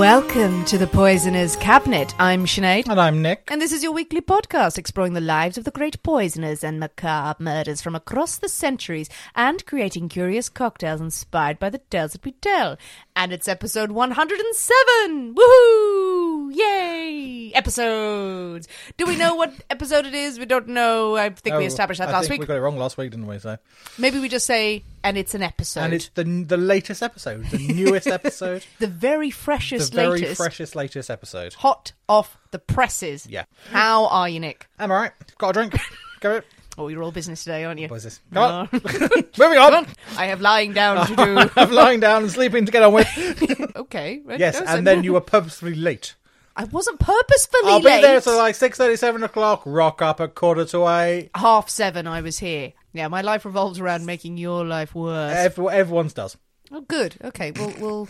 Welcome to the Poisoner's Cabinet. I'm Sinead. And I'm Nick. And this is your weekly podcast exploring the lives of the great poisoners and macabre murders from across the centuries and creating curious cocktails inspired by the tales that we tell. And it's episode 107! Woohoo! Yay! Episodes! Do we know what episode it is? We don't know. I think we Oh, established that I last think week. We got it wrong last week, didn't we? So, Maybe we just say, and it's an episode. and it's the the latest episode, the newest episode, the very the freshest, very latest, freshest, latest episode. hot off the presses. Yeah. How are you, Nick? am I'm all right. Got a drink. Go it. Oh, you're all business today, aren't you? What is this? Come on. Moving on. I have lying down to do. I'm lying down and sleeping to get on with. okay. right, yes, no, so- and then you were purposefully late. I wasn't purposefully I'll late. be there till like six thirty, seven o'clock. Rock up at quarter to eight. Half seven, I was here. Yeah, my life revolves around making your life worse. Every, everyone's does. oh, good. Okay. Well, well.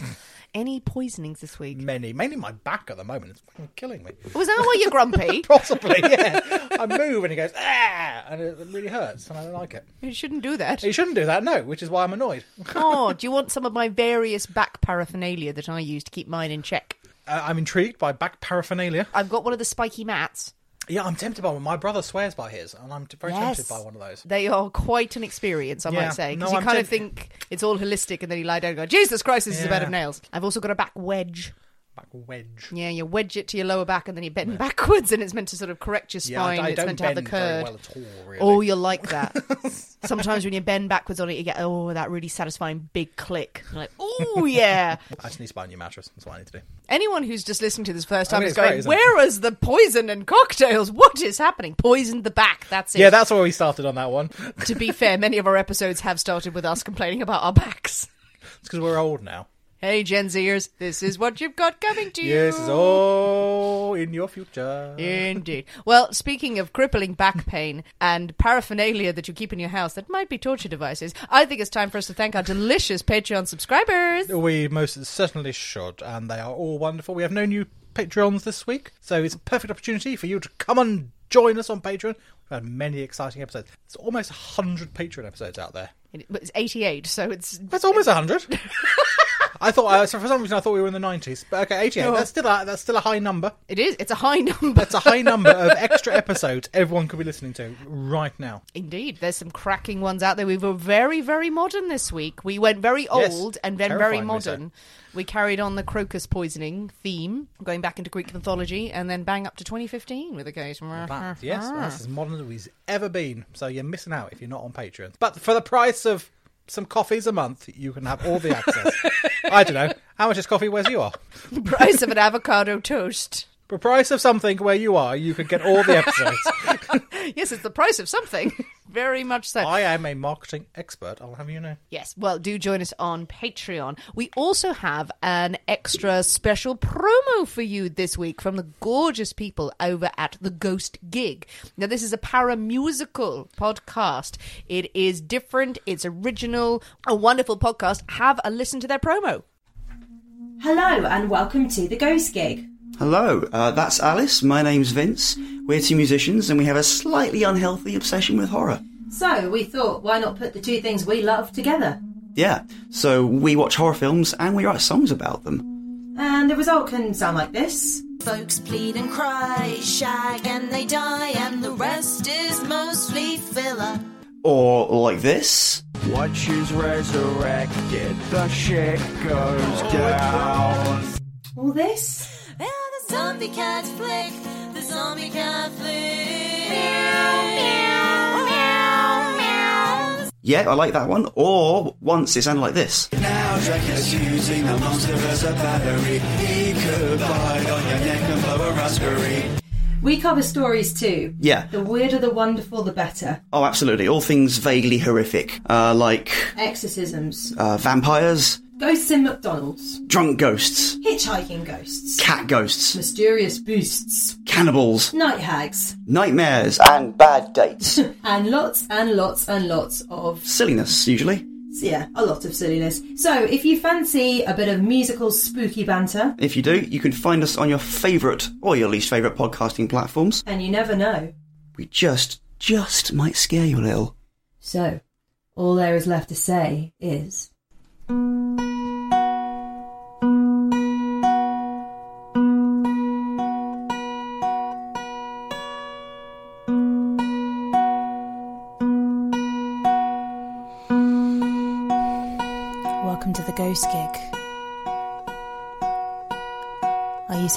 Any poisonings this week? Many, mainly my back at the moment. It's fucking killing me. Was that why you're grumpy? Possibly, yeah. I move and it goes ah, and it really hurts, and I don't like it. you shouldn't do that. You shouldn't do that, no. Which is why I'm annoyed. Oh, do you want some of my various back paraphernalia that I use to keep mine in check? Uh, I'm intrigued by back paraphernalia. I've got one of the spiky mats. Yeah, I'm tempted by one. My brother swears by his, and I'm very tempted by one of those. They are quite an experience, I Yeah. might say. No, Because you I'm kind of think it's all holistic, and then you lie down and go, Jesus Christ, this is a bed of nails. I've also got a back wedge. Back wedge. Yeah, you wedge it to your lower back, and then you bend backwards, and it's meant to sort of correct your spine. Yeah, I. I it's don't meant to have the curve. well at all, really. Oh, you'll like that. Sometimes when you bend backwards on it, you get, oh, that really satisfying big click. You're like, oh, yeah. I just need to buy a new mattress. That's what I need to do. Anyone who's just listening to this first I time mean, is going, great, where is the poison and cocktails? What is happening? Poisoned the back. That's it. Yeah, that's where we started on that one. To be fair, many of our episodes have started with us complaining about our backs. It's because we're old now. Hey, Gen Zers, this is what you've got coming to you. Yes, it's all in your future. Indeed. Well, speaking of crippling back pain and paraphernalia that you keep in your house that might be torture devices, I think it's time for us to thank our delicious Patreon subscribers. We most certainly should, and they are all wonderful. We have no new Patreons this week, so it's a perfect opportunity for you to come and join us on Patreon. We've had many exciting episodes. It's almost 100 Patreon episodes out there. It's 88, so it's. That's almost 100. I thought, uh, so for some reason, I thought we were in the 90s. But okay, 88. No. That's still a, that's still a high number. It is. It's a high number. That's a high number of extra episodes everyone could be listening to right now. Indeed, there's some cracking ones out there. We were very, very modern this week. We went very Yes, old and then very terrifyingly so. modern. We carried on the crocus poisoning theme, going back into Greek mythology, and then bang up to 2015 with a case. That, yes, that's as modern as we've ever been. So you're missing out if you're not on Patreon. But for the price of some coffees a month, you can have all the access. I don't know. How much is coffee where you are? The Price of an avocado toast. The price of something where you are, you could get all the episodes. Yes, it's the price of something. Very much so. I am a marketing expert, I'll have you know. Yes, well, do join us on Patreon. We also have an extra special promo for you this week from the gorgeous people over at The Ghost Gig. Now, this is a paramusical podcast. It is different, it's original, a wonderful podcast. Have a listen to their promo. Hello and welcome to the Ghost Gig. Hello, uh, that's Alice. My name's Vince. We're two musicians and we have a slightly unhealthy obsession with horror. So we thought, why not put the two things we love together? Yeah. So we watch horror films and we write songs about them. And the result can sound like this. Folks plead and cry, shag and they die, and the rest is mostly filler. Or like this. Once she's resurrected, the shit goes down. All this. Yeah, zombie cat flick, the zombie cat flick. Yeah, I like that one. Or once it sounded like this. Now Dracula's using the monster as a battery. He could bite on your neck and blow a raspberry. We cover stories too. Yeah. The weirder, the wonderful, the better. Oh, absolutely. All things vaguely horrific. Uh, like Exorcisms. uh, vampires, Ghosts in McDonald's. drunk ghosts, Hitchhiking ghosts. cat ghosts, Mysterious beasts. cannibals, Night hags. nightmares, and bad dates. And lots and lots and lots of Silliness, usually. yeah, a lot of silliness. So, if you fancy a bit of musical spooky banter, If you do, you can find us on your favourite or your least favourite podcasting platforms. and you never know. We just, just might scare you a little. So, all there is left to say is.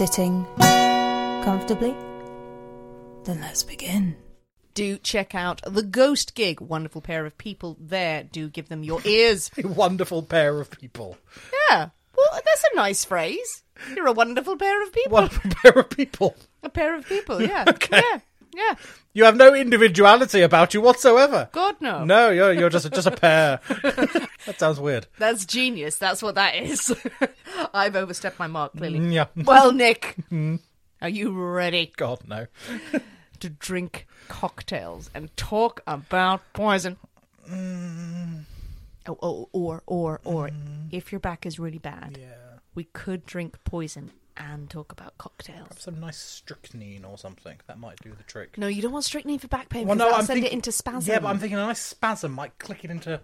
Sitting comfortably? Then let's begin. Do check out the Ghost Gig. Wonderful pair of people there. Do give them your ears. A wonderful pair of people. yeah. Well, that's a nice phrase. You're a wonderful pair of people. Wonderful pair of people. A pair of people, yeah. Okay. Yeah. Yeah. You have no individuality about you whatsoever. God, no. No, you're you're just just a pair. that sounds weird. That's genius. That's what that is. I've overstepped my mark, clearly. Mm, Yeah. Well, Nick, mm. are you ready God no. to drink cocktails and talk about poison? Mm. Oh, oh, or, or, or, mm. if your back is really bad, yeah. we could drink poison and talk about cocktails. Some nice strychnine or something. That might do the trick. No, you don't want strychnine for back pain Well, no, I'm send thinking, it into spasm. Yeah, but I'm thinking a nice spasm might click it into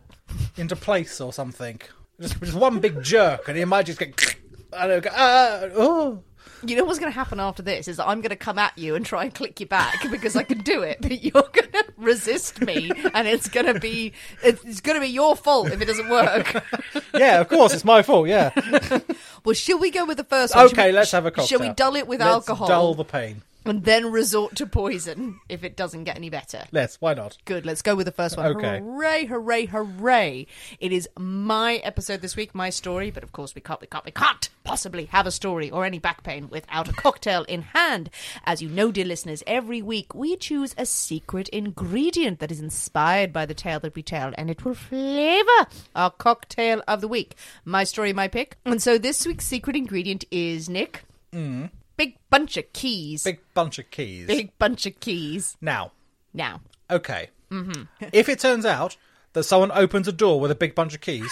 into place or something. Just, just one big jerk, and it might just get. And it'll go, ah, oh. You know what's going to happen after this is that I'm going to come at you and try and click you back because I can do it, but you're going to resist me, and it's going to be it's going to be your fault if it doesn't work. Yeah, of course, it's my fault. Yeah. well, shall we go with the first one? Okay, we- let's have a cocktail. Shall we dull it with Let's alcohol Dull the pain. And then resort to poison if it doesn't get any better? Let's. Why not? Good. Let's go with the first one. Okay. Hooray! Hooray! Hooray! It is my episode this week, my story. But of course, we can't, we can't, we can't possibly have a story or any back pain without a cocktail in hand. As you know, dear listeners, every week we choose a secret ingredient that is inspired by the tale that we tell, and it will flavour our cocktail of the week. My story, my pick. And so this week's secret ingredient is Nick. Mm. Big bunch of keys. Big bunch of keys. Big bunch of keys. Now, Now, okay. Mm-hmm. if it turns out that someone opens a door with a big bunch of keys,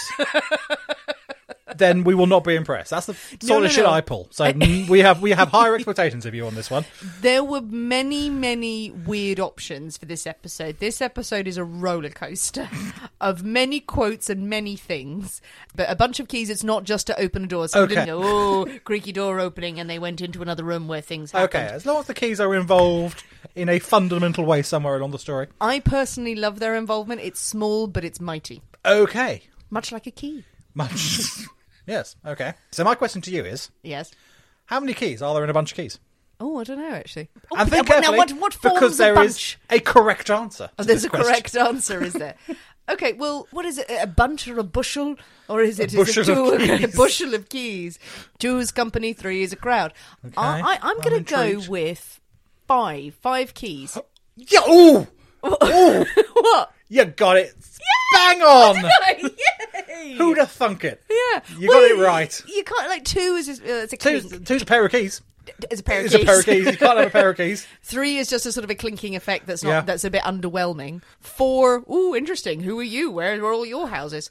then we will not be impressed. That's the sort No, of no, shit no. I pull. So mm, we have we have higher expectations of you on this one. There were many, many weird options for this episode. This episode is a roller coaster of many quotes and many things. But a bunch of keys, it's not just to open a door. Someone Okay. oh, creaky door opening, and they went into another room where things happened. Okay, as long as the keys are involved in a fundamental way somewhere along the story. I personally love their involvement. It's small, but it's mighty. Okay. Much like a key. Much. yes. Okay. So my question to you is: Yes. How many keys are there in a bunch of keys? Oh, I don't know, actually. Oh, and think but now, carefully, what, what forms because a there is bunch? a correct answer. Oh, to there's this a question. correct answer, is there? Okay, well, what is it? A bunch or a bushel? Or is it, is bushel it two, of a keys. bushel of keys? Two is company, three is a crowd. I, I, I'm I'm going to go intrigued. with five. Five keys. Yeah. Ooh. What? You got it. Bang on. Yay! Who'd have thunk it? Yeah. You got it right. You can't, like, two is just, uh, it's a Two's, clink. two's a pair of keys. It's a pair of It's keys. a pair of keys. You can't have a pair of keys. Three is just a sort of a clinking effect that's not Yeah. that's a bit underwhelming. Four, ooh, interesting. Who are you? Where are all your houses?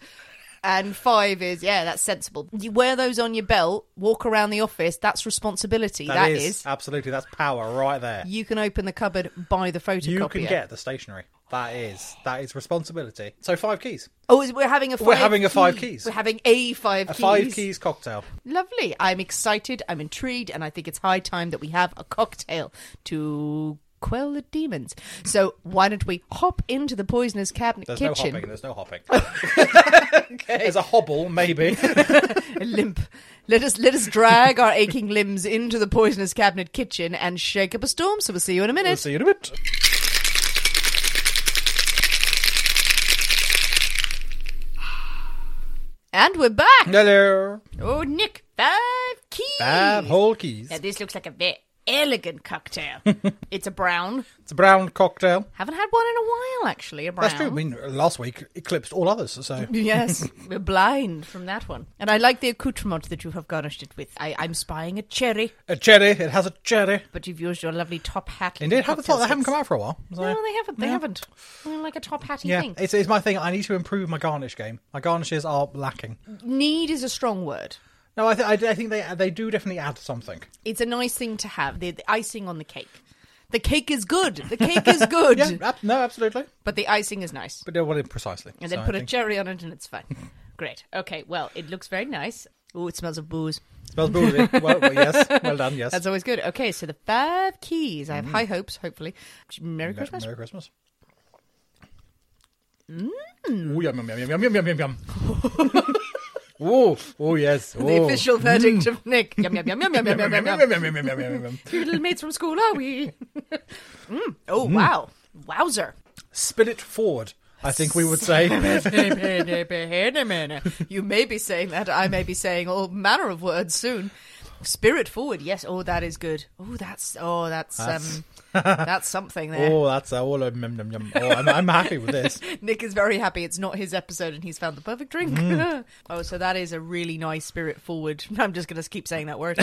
And five is yeah, that's sensible. You wear those on your belt, walk around the office. That's responsibility. that is, absolutely that's power right there. You can open the cupboard, buy the photocopier. You can get the stationery. That is that is responsibility. So five keys. Oh, we're having a 5 We're having a five key- keys. We're having a five A keys. five keys cocktail. Lovely. I'm excited. I'm intrigued, and I think it's high time that we have a cocktail to quell the demons. So why don't we hop into the poisonous cabinet There's kitchen? no hopping. There's no hopping. There's a hobble, maybe. a limp. Let us let us drag our aching limbs into the poisonous cabinet kitchen and shake up a storm. So we'll see you in a minute. We'll see you in a bit. And we're back. Hello. Oh, Nick, five keys. Five whole keys. Now this looks like a very elegant cocktail. it's a brown. It's a brown cocktail. Haven't had one in a while, actually. A brown. That's true. I mean, last week eclipsed all others. So yes, we're blind from that one. And I like the accoutrement that you have garnished it with. I, I'm spying a cherry, a cherry. It has a cherry. but you've used your lovely top hat. Indeed, haven't thought they haven't come out for a while. So, No, they haven't. They Yeah. haven't. I like a top hatty yeah, thing. it's, it's my thing. I need to improve my garnish game. My garnishes are lacking. Need is a strong word. No, I, th- I, I think they they do definitely add something. It's a nice thing to have. The, the icing on the cake. The cake is good. The cake is good. Yeah, ab- no, absolutely. But the icing is nice. But what it precisely. And So then I put a think- cherry on it and it's fine. Great. Okay, well, it looks very nice. Oh, it smells of booze. Smells boozy. well, well, yes. Well done. Yes. That's always good. Okay, so the five keys. I have high hopes, hopefully. Merry Me- Christmas. Merry Christmas. Mm. Ooh, yum, yum, yum, yum, yum, yum, yum, yum. oh, oh, yes. The oh. official verdict of Nick. Yum, yum, yum, yum, yum, yum, yum, yum, yum. Yum, yum, yum. Three little mates from school, are we? mm. Oh, wow. Wowzer. Spin it forward, I think we would say. you may be saying that. I may be saying all manner of words soon. Spirit forward, yes. Oh, that is good. Oh, that's oh, that's, That's- um, that's something there. oh, that's uh, all. Um, yum, yum, yum. Oh, I'm, I'm happy with this. Nick is very happy. It's not his episode, and he's found the perfect drink. Mm. oh, so that is a really nice spirit forward. I'm just going to keep saying that word.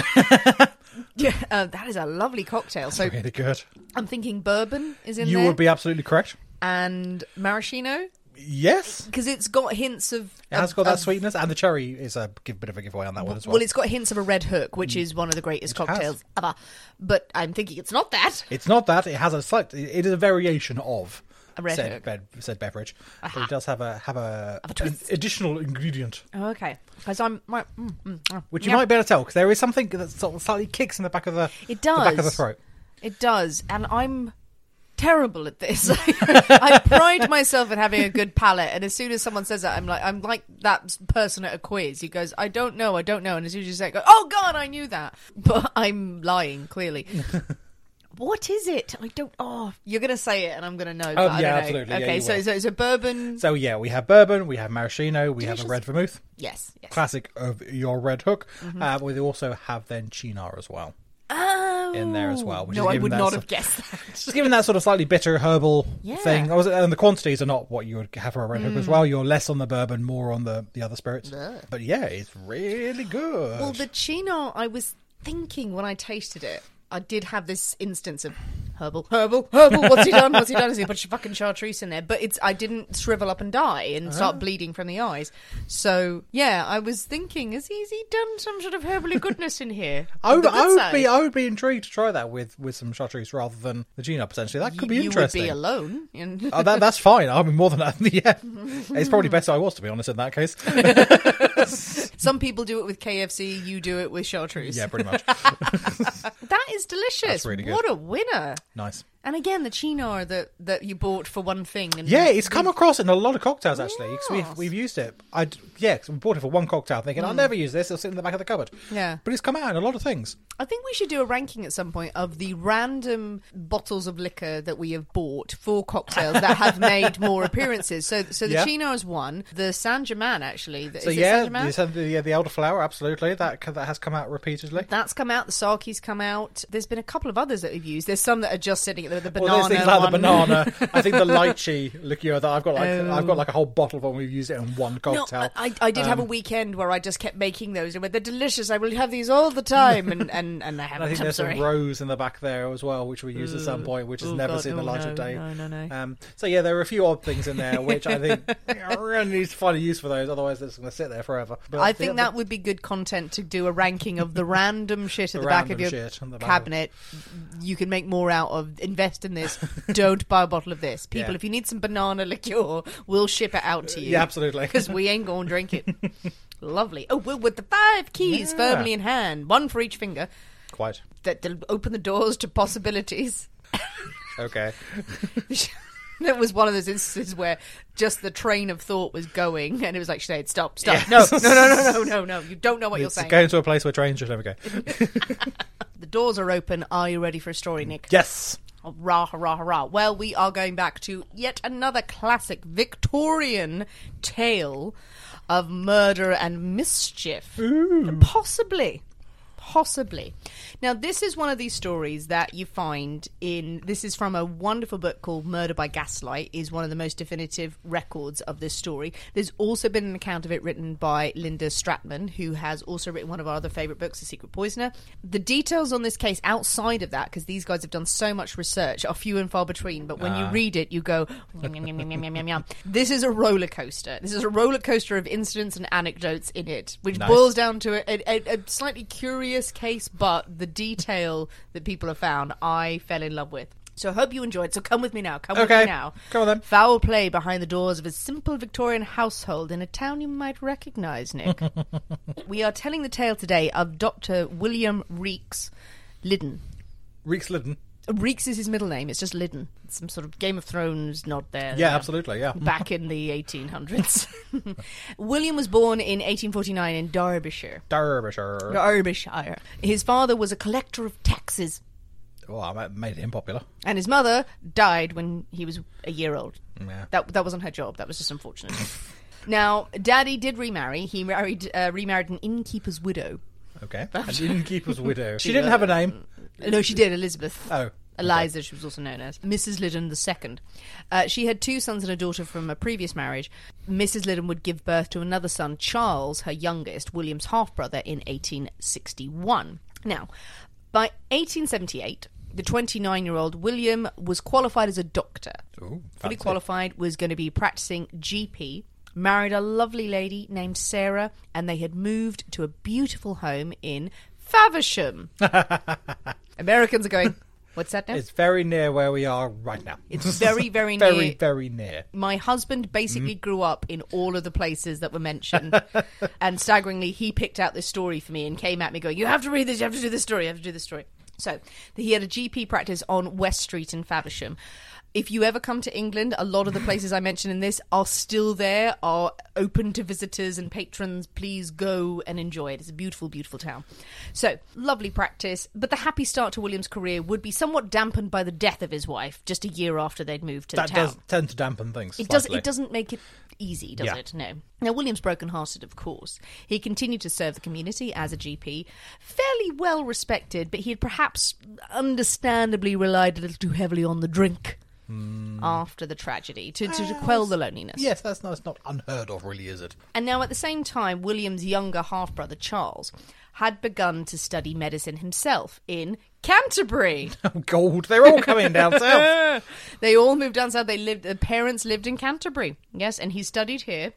yeah, uh, that is a lovely cocktail. So Really good. I'm thinking bourbon is in You there, would be absolutely correct. and maraschino Yes. because it's got hints of. It has of- got that of- sweetness, and the cherry is a give, bit of a giveaway on that one as well. Well, it's got hints of a red hook, which is one of the greatest It has. cocktails ever. But I'm thinking it's not that. It's not that. It has a slight. It is a variation of A red said, hook. bed, said beverage, but it does have a have a, Have a an additional ingredient, Oh, okay, because I'm. right, mm, mm, mm. which you Yeah. might be able to tell because there is something that sort of slightly kicks in the back of the It the back of the does. throat. It does, and I'm terrible at this. I pride myself in having a good palate, and as soon as someone says that, I'm like, I'm like that person at a quiz. He goes, "I don't know, I don't know," and as soon as you say, it, "Go, oh God, I knew that," but I'm lying clearly. What is it? I don't. Oh, you're gonna say it, and I'm gonna know. I yeah, know. absolutely. Yeah, Okay, you so so so bourbon. So yeah, we have bourbon, we have maraschino, we have a red vermouth, yes, yes. classic of your red hook. Mhm. Uh, we also have then Cynar as well Oh, in there as well. Which no, is I would not sort- have guessed that. Just given that sort of slightly bitter herbal Yeah. thing, I was- and the quantities are not what you would have for a red hook as Mm. well. You're less on the bourbon, more on the the other spirits. But yeah, it's really good. Well, the chino, I was thinking when I tasted it, I did have this instance of herbal, herbal, herbal. What's he done? What's he done? Has he put fucking chartreuse in there? But it's I didn't shrivel up and die and start Ah. bleeding from the eyes. So yeah, I was thinking, has he, has he done some sort of herbal goodness in here? I would, I would be, I would be intrigued to try that with, with some chartreuse rather than the Gina potentially. That could be you interesting. would be alone. And oh, that, that's fine. I mean, more than that. Yeah, it's probably better I was to be honest in that case. Some people do it with KFC. You do it with chartreuse. yeah, pretty much. that is delicious. That's really good. What a winner! Nice. And again, the Cynar that that you bought for one thing. And Yeah, it's come across in a lot of cocktails actually. 'cause Yes. we've we've used it. I yeah, 'cause we bought it for one cocktail, thinking I'll Mm. never use this. It'll sit in the back of the cupboard. Yeah. But it's come out in a lot of things. I think we should do a ranking at some point of the random bottles of liquor that we have bought for cocktails that have made more appearances. So, so the Yeah. Chino is one. The San Germain, actually. So is it yeah, Germain? the, the, yeah, the elderflower, absolutely. That that has come out repeatedly. That's come out. The Saki's come out. There's been a couple of others that we've used. There's some that are just sitting there. The banana well, there's things like one. the banana. I think the lychee liqueur that I've got like Oh. I've got like a whole bottle of them. We've used it in one No, cocktail. I, I did have a Um, weekend where I just kept making those and they're delicious. I will have these all the time. And, and, and I haven't. I think I'm there's sorry. some rose in the back there as well, which we used at some point, which has Oh, never God, seen the light no, of day. no, no, no. Um, so yeah, there are a few odd things in there which I think I really need to find a use for those. Otherwise, it's going to sit there forever. But I think but- that would be good content to do a ranking of the random shit at The the back of your on of- cabinet. You can make more out of invest in this, don't buy a bottle of this. People, Yeah. if you need some banana liqueur, we'll ship it out to you. Yeah, absolutely. Because we ain't going to drink it. Lovely. Oh, well, with the five keys Yeah. firmly in hand, one for each finger, Quite. that will open the doors to possibilities. Okay. That was one of those instances where just the train of thought was going, and it was like, Sinead, stop, stop. Yes. No, no, no, no, no, no, no. You don't know what you're saying. going to a place where trains should never go. The doors are open. Are you ready for a story, Nick? yes. Hurrah, hurrah, hurrah. Well, we are going back to yet another classic Victorian tale of murder and mischief. Possibly. Possibly. Now, this is one of these stories that you find in. This is from a wonderful book called Murder by Gaslight, is one of the most definitive records of this story. There's also been an account of it written by Linda Stratmann, who has also written one of our other favourite books, The Secret Poisoner. The details on this case outside of that, because these guys have done so much research, are few and far between. But when you Ah. read it, you go, "Yum, yum, yum, yum, yum, yum, yum." This is a roller coaster. This is a roller coaster of incidents and anecdotes in it, which Nice. boils down to a, a, a slightly curious case, but the detail that people have found, I fell in love with. So I hope you enjoyed. So come with me now. Come with Okay. me now. Come on then. Foul play behind the doors of a simple Victorian household in a town you might recognise, Nick. we are telling the tale today of Dr. William Reeks Lyddon. Reeks Lyddon. Reeks is his middle name. It's just. It's some sort of Game of Thrones nod there. Yeah, absolutely. Yeah. Back in the 1800s. William was born in 1849 in Derbyshire. Derbyshire. Derbyshire. His father was a collector of taxes, Oh, I made him popular. and his mother died when he was a year old. Yeah. That that wasn't her job. That was just unfortunate. now, Daddy did remarry. He married uh, remarried an innkeeper's widow. Okay. An innkeeper's widow. She didn't have a name. No, she did. Elizabeth. Oh. Eliza, she was also known as Mrs. Lyddon II. Uh, she had two sons and a daughter from a previous marriage. Mrs. Lyddon would give birth to another son, Charles, her youngest, William's half brother, in 1861. Now, by 1878, the 29 year old William was qualified as a doctor. Ooh, Fully qualified, was going to be practicing GP. Married a lovely lady named Sarah, and they had moved to a beautiful home in Faversham. Americans are going, What's that now? It's very near where we are right now. It's very, very very, near- very very near. My husband basically mm-hmm. grew up in all of the places that were mentioned. and staggeringly, he picked out this story for me and came at me going, You have to read this, you have to do this story, you have to do this story. So he had a GP practice on West Street in Faversham. If you ever come to England, a lot of the places I mentioned in this are still there, are open to visitors and patrons. Please go and enjoy it. It's a beautiful, beautiful town. So, lovely practice. But the happy start to William's career would be somewhat dampened by the death of his wife just a year after they'd moved to That town. That does tend to dampen things. It does. It doesn't make it easy, does Yeah. it? No. Now William's broken-hearted, of course. He continued to serve the community as a GP, fairly well respected, but he had perhaps, understandably, relied a little too heavily on the drink Hmm. after the tragedy to, to, to quell the loneliness. Yes, that's not, that's not unheard of, really, is it? And now, at the same time, William's younger half brother Charles had begun to study medicine himself in Canterbury. Oh, Gold. They're all coming down south. they all moved down south. They lived. The parents lived in Canterbury. Yes, and he studied here.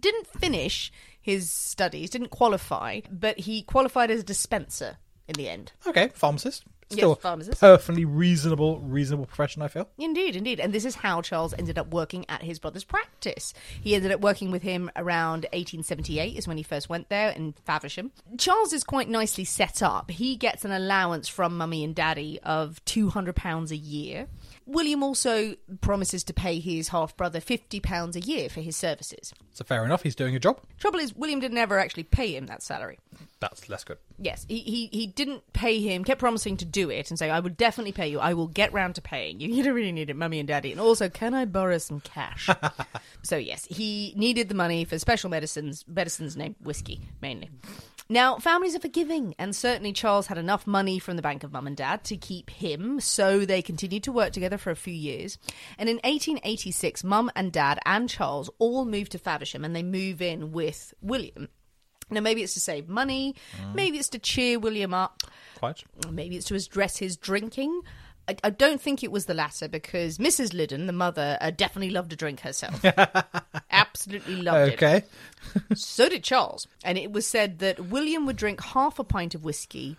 Didn't finish his studies. Didn't qualify, but he qualified as a dispenser in the end. Okay, pharmacist. Yes, Still pharmacist. perfectly reasonable, reasonable profession. I feel. Indeed, indeed. And this is how Charles ended up working at his brother's practice. He ended up working with him around 1878, is when he first went there in Faversham. Charles is quite nicely set up. He gets an allowance from mummy and daddy of £200 a year. William also promises to pay his half brother £50 a year for his services. So fair enough. He's doing a job. Trouble is, William didn't ever actually pay him that salary. That's less good. Yes, he, he he didn't pay him. Kept promising to do it and say, "I will definitely pay you. I will get round to paying you. You don't really need it, mummy and daddy. And also, can I borrow some cash?" so yes, he needed the money for special medicines. Medicines named whiskey mainly. Now, families are forgiving, and certainly Charles had enough money from the bank of mum and dad to keep him, so they continued to work together for a few years. And in 1886, mum and dad and Charles all moved to Faversham, and they move in with William. Now, maybe it's to save money, mm. maybe it's to cheer William up, Quite. maybe it's to address his drinking. I, I don't think it was the latter because Mrs. Lyddon, the mother, uh, definitely loved a drink herself. Absolutely loved it. Okay. So did Charles. And it was said that William would drink half a pint of whiskey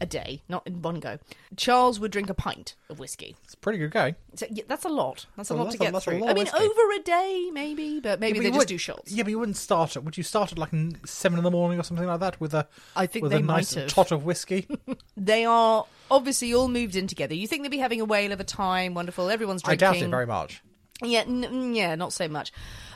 a day, not in one go. Charles would drink a pint of whiskey. It's a pretty good going. So, yeah, that's a lot. That's a lot that's to a- get that's a through. lot I of mean, whiskey. over a day, maybe, but maybe but they you just would- do shots. Yeah, but you wouldn't start at. Would you start at like n- seven in the morning or something like that with a? I think with they a nice might have. tot of whiskey. They are obviously all moved in together. You think they'd be having a whale of a time, wonderful. Everyone's drinking. I drinking. doubt it very much. Yeah, n- yeah, not so much.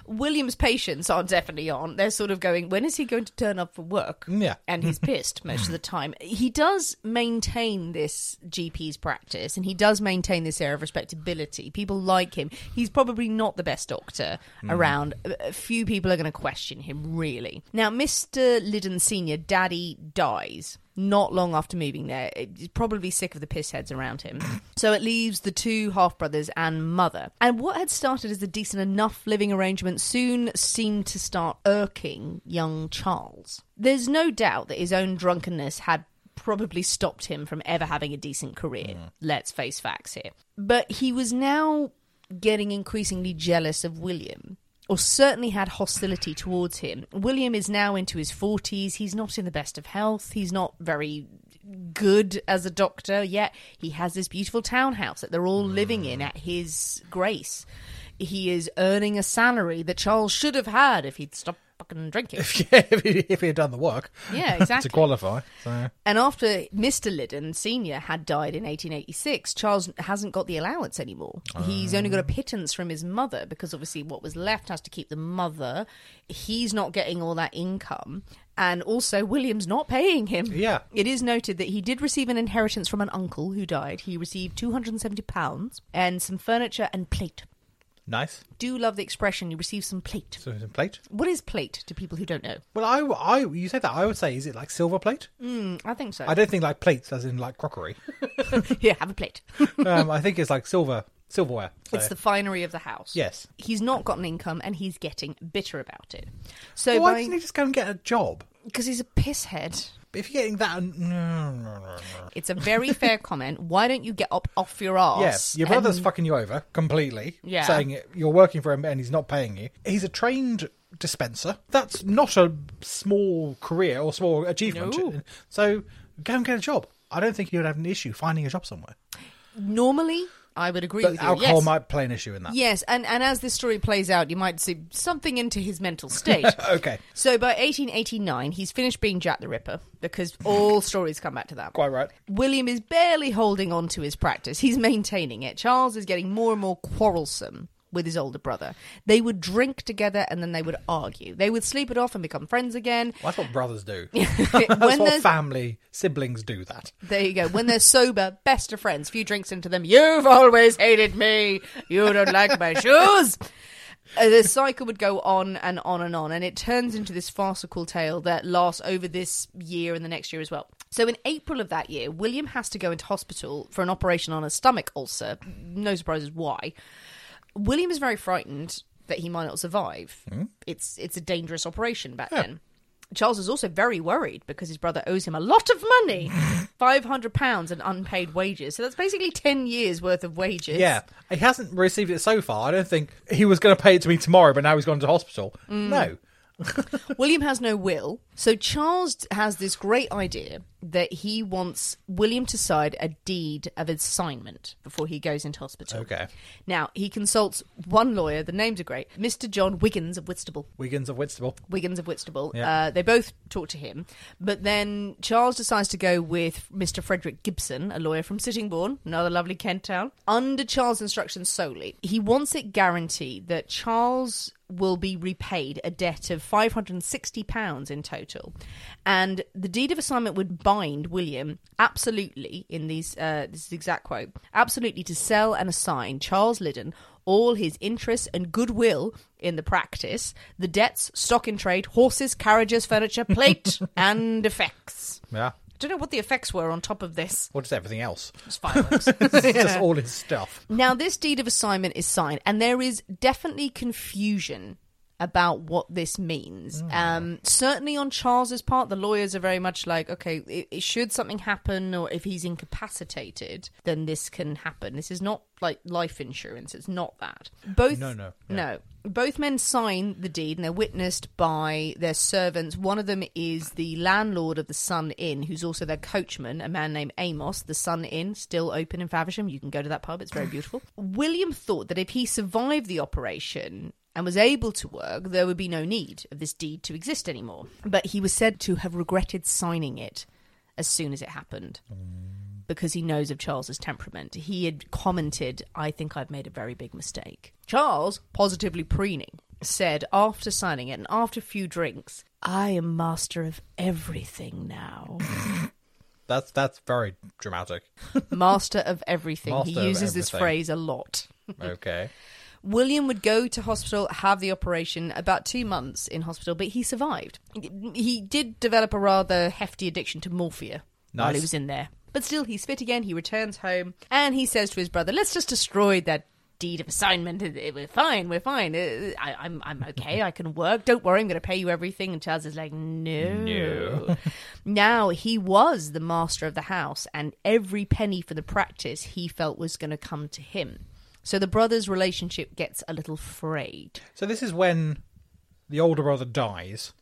William's patients are definitely on. They're sort of going, when is he going to turn up for work? Yeah. And he's pissed most of the time. He does maintain this GP's practice and he does maintain this air of respectability. People like him. He's probably not the best doctor mm. around. A- a Few people are going to question him, really. Now, Mr. Lyddon Sr., Daddy, dies not long after moving there. He's probably sick of the piss heads around him. so it leaves the two half brothers and mother. And what had started as a decent enough living arrangement soon seemed to start irking young Charles. There's no doubt that his own drunkenness had probably stopped him from ever having a decent career. Mm. Let's face facts here. But he was now getting increasingly jealous of William or certainly had hostility towards him. William is now into his 40s. He's not in the best of health. He's not very good as a doctor yet. He has this beautiful townhouse that they're all living in at his grace. He is earning a salary that Charles should have had if he'd stopped fucking drinking. yeah, if he, if he had done the work. Yeah, exactly. to qualify. So And after Mr. Lyddon Sr. had died in 1886, Charles hasn't got the allowance anymore. He's only got a oh. pittance from his mother because obviously what was left has to keep the mother. He's not getting all that income. And also, William's not paying him. Yeah. It is noted that he did receive an inheritance from an uncle who died. He received £270 and some furniture and plate. Nice. Do love the expression, you receive some plate. So in plate. What is plate to people who don't know? Well, I, I, you say that. I would say, is it like silver plate? Mm, I think so. I don't think like plates, as in like crockery. Here, have a plate. um, I think it's like silver, silverware. So. It's the finery of the house. Yes. He's not got an income and he's getting bitter about it. So Why by- didn't he just go and get a job? because he's a pisshead. If you're getting that. It's a very fair comment. Why don't you get up off your ass? Yes, your brother's and- fucking you over completely. Yeah. saying you're working for him and he's not paying you. He's a trained dispenser. That's not a small career or small achievement. No. So go and get a job. I don't think you would have an issue finding a job somewhere. Normally, I would agree with you. alcohol yes. might play an issue in that. Yes, and, and as this story plays out, you might see something into his mental state. okay, so by 1889, he's finished being Jack the Ripper because all stories come back to that. quite right. William is barely holding on to his practice. He's maintaining it. Charles is getting more and more quarrelsome with his older brother. They would drink together and then they would argue. They would sleep it off and become friends again. Well, that's what brothers do. when that's what family siblings do. That. there you go. When they're sober, best of friends. Few drinks into them. You've always hated me. You don't like my shoes. Uh, the cycle would go on and on and on, and it turns into this farcical tale that lasts over this year and the next year as well. So, in April of that year, William has to go into hospital for an operation on a stomach ulcer. No surprises why. William is very frightened that he might not survive. It's it's a dangerous operation back then. Charles is also very worried because his brother owes him a lot of money five hundred pounds and unpaid wages. So that's basically ten years worth of wages. Yeah, he hasn't received it so far. I don't think he was going to pay it to me tomorrow, but now he's gone to hospital. Mm. No. William has no will, so Charles has this great idea that he wants William to sign a deed of assignment before he goes into hospital. Okay. Now he consults one lawyer. The names are great, Mister John Wiggins of Whitstable. Wiggins of Whitstable. Wiggins of Whitstable. Yeah. Uh, they both talk to him, but then Charles decides to go with Mr. Frederick Gibson, a lawyer from Sittingbourne, another lovely Kent town, under Charles' instructions solely. He wants it guaranteed that Charles will be repaid a debt of £560 in total. And the deed of assignment would bind William absolutely, in these, uh, this is the exact quote, absolutely to sell and assign Charles Lyddon all his interest and goodwill in the practice, the debts, stock in trade, horses, carriages, furniture, plate, and effects. Yeah. I don't know what the effects were on top of this. Or just everything else. It's fireworks. It's just all his stuff. Now, this deed of assignment is signed, and there is definitely confusion about what this means. Um, certainly on Charles's part, the lawyers are very much like, okay, i i should something happen or if he's incapacitated, then this can happen. This is not like life insurance. It's not that. Both No, no, yeah. no. Both men sign the deed and they're witnessed by their servants. One of them is the landlord of the Sun Inn, who's also their coachman, a man named Amos. The Sun Inn, still open in Faversham. You can go to that pub, it's very beautiful. William thought that if he survived the operation, and was able to work, there would be no need of this deed to exist anymore. But he was said to have regretted signing it as soon as it happened because he knows of Charles's temperament. He had commented, I think I've made a very big mistake. Charles, positively preening, said after signing it and after a few drinks, I am master of everything now. That's that's very dramatic. master of everything. Master he uses this phrase a lot. Okay. William would go to hospital, have the operation, about two months in hospital, but he survived. He did develop a rather hefty addiction to morphia while he was in there. But still, he's fit again. He returns home and he says to his brother, Let's just destroy that deed of assignment. We're fine. We're fine. Uh, I, I'm, I'm okay. I can work. Don't worry. I'm going to pay you everything. And Charles is like, No. No. now, he was the master of the house, and every penny for the practice he felt was going to come to him. So the brothers' relationship gets a little frayed. So this is when the older brother dies,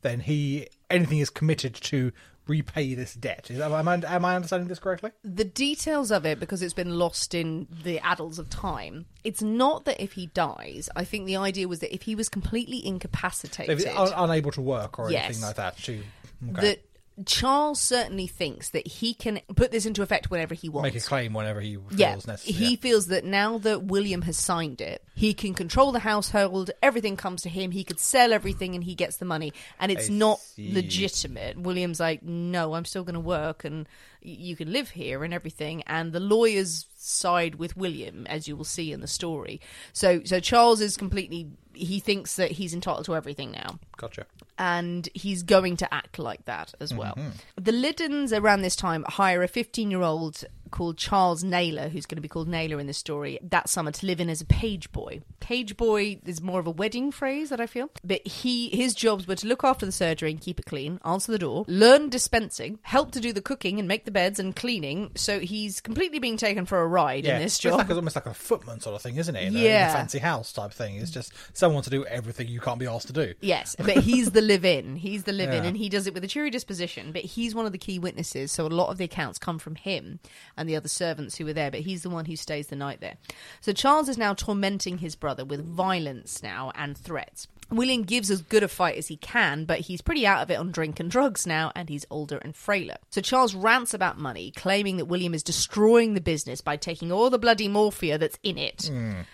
then he anything is committed to repay this debt. Is am, I, am I understanding this correctly? The details of it, because it's been lost in the addles of time, it's not that if he dies. I think the idea was that if he was completely So if incapacitated, he's un- unable to work or Yes. anything like that, to okay. that Charles certainly thinks that he can put this into effect whenever he wants. make a claim whenever he feels yeah, necessary. he feels that now that William has signed it, he can control the household. Everything comes to him. He could sell everything, and he gets the money. And it's I not see. legitimate. William's like, no, I'm still going to work, and you can live here and everything. And the lawyers side with William, as you will see in the story. So, so Charles is completely. He thinks that he's entitled to everything now Gotcha. and he's going to act like that as well. Mm-hmm. The Lyddons around this time hire a 15 year old called Charles Naylor, who's going to be called Naylor in this story, that summer to live in as a page boy. Page boy is more of a wedding phrase that I feel, but he his jobs were to look after the surgery and keep it clean, answer the door, learn dispensing, help to do the cooking and make the beds and cleaning. So he's completely being taken for a ride Yeah, in this it's job. like almost like a footman sort of thing, isn't it? In a, in Yeah. a fancy house type thing. It's just someone to do everything you can't be asked to do. Yes, but he's the live-in. He's the live-in, Yeah. and he does it with a cheery disposition. But he's one of the key witnesses, so a lot of the accounts come from him and the other servants who were there. But he's the one who stays the night there. So Charles is now tormenting his brother with violence now and threats. William gives as good a fight as he can, but he's pretty out of it on drink and drugs now, and he's older and frailer. So Charles rants about money, claiming that William is destroying the business by taking all the bloody morphia that's in it. Mm.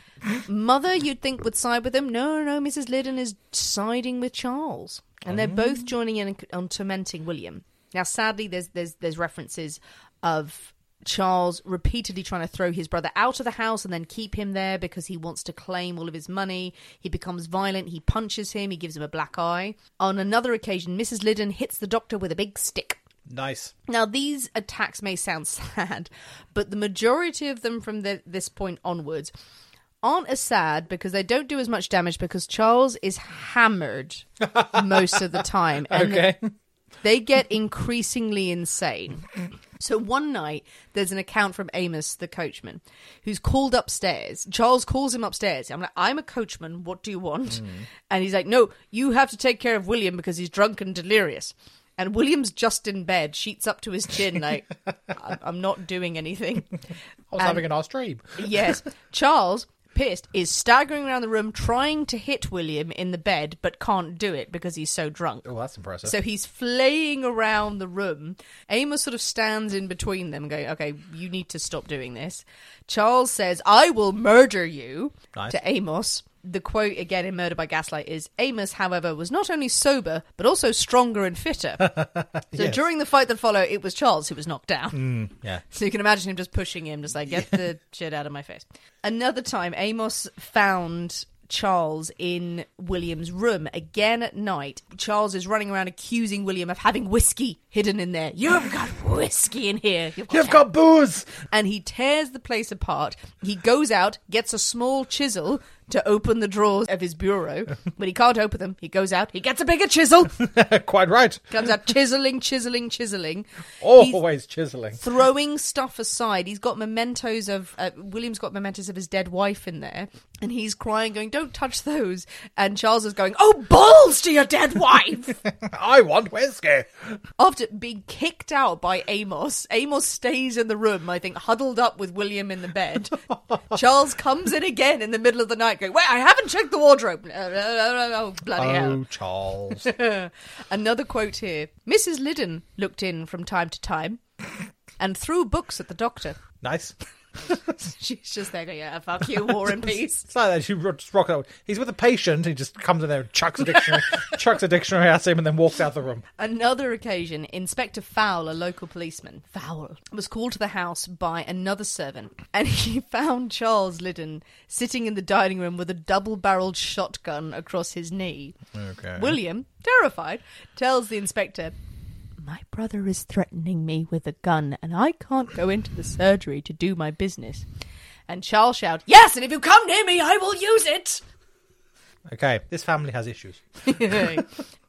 Mother, you'd think, would side with him. No, no, Mrs. Lyddon is siding with Charles, and they're both oh. joining in on tormenting William. Now, sadly, there's there's there's references of Charles repeatedly trying to throw his brother out of the house and then keep him there because he wants to claim all of his money. He becomes violent. He punches him. He gives him a black eye. On another occasion, Mrs. Lyddon hits the doctor with a big stick. Nice. Now, these attacks may sound sad, but the majority of them from the, this point onwards aren't as sad because they don't do as much damage because Charles is hammered most of the time. And Okay. They get increasingly insane. So one night, there's an account from Amos, the coachman, who's called upstairs. Charles calls him upstairs. I'm like, I'm a coachman. What do you want? Mm. And he's like, No, you have to take care of William because he's drunk and delirious. And William's just in bed, sheets up to his chin, like, "I- I'm not doing anything. I was And- having a nice dream. Yes. Charles, pissed, is staggering around the room trying to hit William in the bed, but can't do it because he's so drunk. Oh, that's impressive. So he's flaying around the room. Amos sort of stands in between them, going, Okay, you need to stop doing this. Charles says, I will murder you Nice. to Amos. The quote again in Murder by Gaslight is Amos, however, was not only sober, but also stronger and fitter. so Yes. during the fight that followed, it was Charles who was knocked down. Mm, yeah. So you can imagine him just pushing him, just like, get the shit out of my face. Another time, Amos found Charles in William's room again at night. Charles is running around accusing William of having whiskey hidden in there. You've got whiskey in here. You've got booze. And he tears the place apart. He goes out, gets a small chisel to open the drawers of his bureau. When he can't open them, he goes out, he gets a bigger chisel, Quite right. comes out chiseling, chiseling, chiseling. He's Always chiseling. throwing stuff aside. He's got mementos of uh, William's got mementos of his dead wife in there, and he's crying, going, "Don't touch those." And Charles is going, "Oh balls to your dead wife!" I want whiskey. After being kicked out by Amos, Amos stays in the room. I think huddled up with William in the bed. Charles comes in again in the middle of the night, going, "Wait, I haven't checked the wardrobe." Oh, bloody oh, hell! Oh, Charles. Another quote here: Mrs. Lyddon looked in from time to time. And threw books at the doctor. nice. She's just there going, yeah, fuck you, war and peace. It's like that. She just rock out. He's with a patient. He just comes in there and chucks a dictionary, chucks a dictionary at him, and then walks out the room. Another occasion, Inspector Fowl, a local policeman, Fowl, was called to the house by another servant, and he found Charles Lyddon sitting in the dining room with a double-barreled shotgun across his knee. Okay. William, terrified, tells the inspector, My brother is threatening me with a gun, and I can't go into the surgery to do my business. And Charles shouts, Yes, and if you come near me, I will use it. Okay. This family has issues.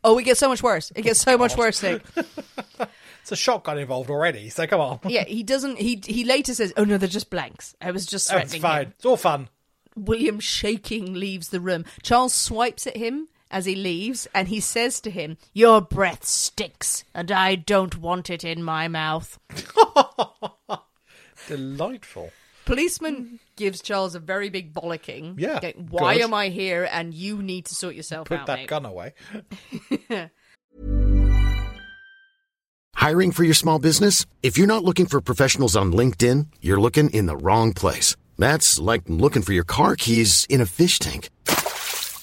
oh, it gets so much worse. It gets so much worse. Nick. It's a shotgun involved already. So come on. Yeah, he doesn't. He he later says, "Oh no, they're just blanks. I was just Oh, it's fine. him." It's all fun. William, shaking, leaves the room. Charles swipes at him as he leaves, and he says to him, "Your breath stinks, and I don't want it in my mouth." Delightful. Policeman gives Charles a very big bollocking. Yeah, going, Why good. am I here? And you need to sort yourself Put out. that mate." gun away. Hiring for your small business? If you're not looking for professionals on LinkedIn, you're looking in the wrong place. That's like looking for your car keys in a fish tank.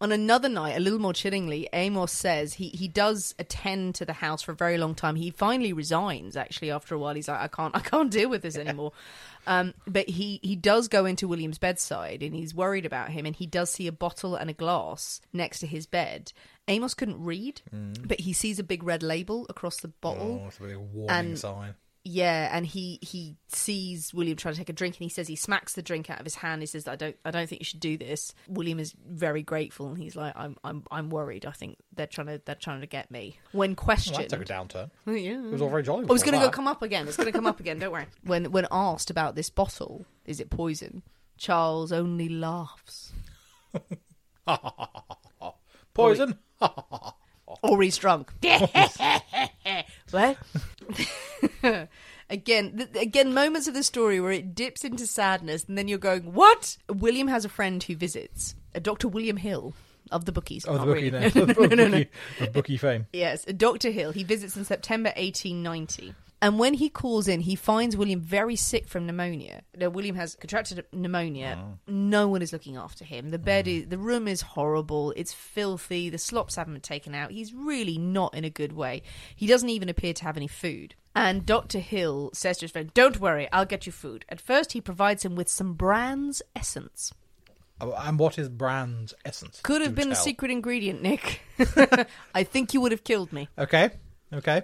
On another night, a little more chillingly, Amos says he, he does attend to the house for a very long time. He finally resigns. Actually, after a while, he's like, I can't I can't deal with this anymore. Um, but he he does go into William's bedside and he's worried about him. And he does see a bottle and a glass next to his bed. Amos couldn't read, but he sees a big red label across the bottle. Oh, it's a big warning And- sign. Yeah, and he he sees William trying to take a drink, and he says he smacks the drink out of his hand. He says, "I don't, I don't think you should do this." William is very grateful, and he's like, "I'm, I'm, I'm worried. I think they're trying to, they're trying to get me." When Well, questioned, that took a downturn. Yeah. It was all very jolly. Oh, was going to go come up again. It's going to come up again. Don't worry. When when asked about this bottle, is it poison? Charles only laughs, Poison. or he's drunk. what? again, th- again, moments of the story where it dips into sadness, and then you're going, "What?" William has a friend who visits, a Dr. William Hill of the bookies. Oh, the oh, bookie really. now. no, no, no, no. Bookie- of bookie fame. Yes, Dr. Hill. He visits in September 1890. And when he calls in, he finds William very sick from pneumonia. Now, William has contracted pneumonia. Oh. No one is looking after him. The bed mm. is, the room is horrible. It's filthy. The slops haven't been taken out. He's really not in a good way. He doesn't even appear to have any food. And Dr. Hill says to his friend, Don't worry, I'll get you food. At first, he provides him with some Brand's essence. Oh, And what is Brand's essence? Could have Do been a tell. secret ingredient, Nick. I think you would have killed me. Okay, okay.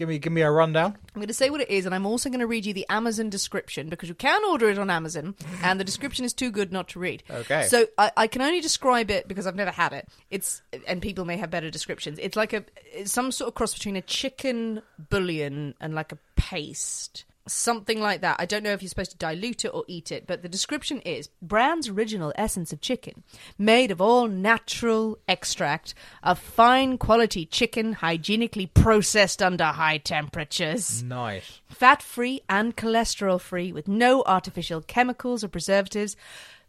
Give me give me a rundown. I'm going to say what it is, and I'm also going to read you the Amazon description because you can order it on Amazon, and the description is too good not to read. Okay. So I, I can only describe it because I've never had it. It's and people may have better descriptions. It's like a it's some sort of cross between a chicken bouillon and like a paste. Something like that. I don't know if you're supposed to dilute it or eat it, but the description is Brand's original essence of chicken, made of all natural extract of fine quality chicken, hygienically processed under high temperatures Nice. fat free and cholesterol free with no artificial chemicals or preservatives.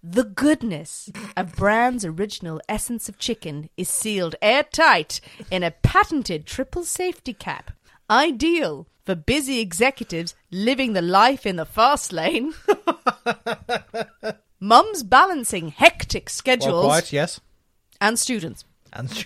The goodness of Brand's original essence of chicken is sealed airtight in a patented triple safety cap. Ideal for busy executives living the life in the fast lane. Mums balancing hectic schedules Well, quite yes. and students. And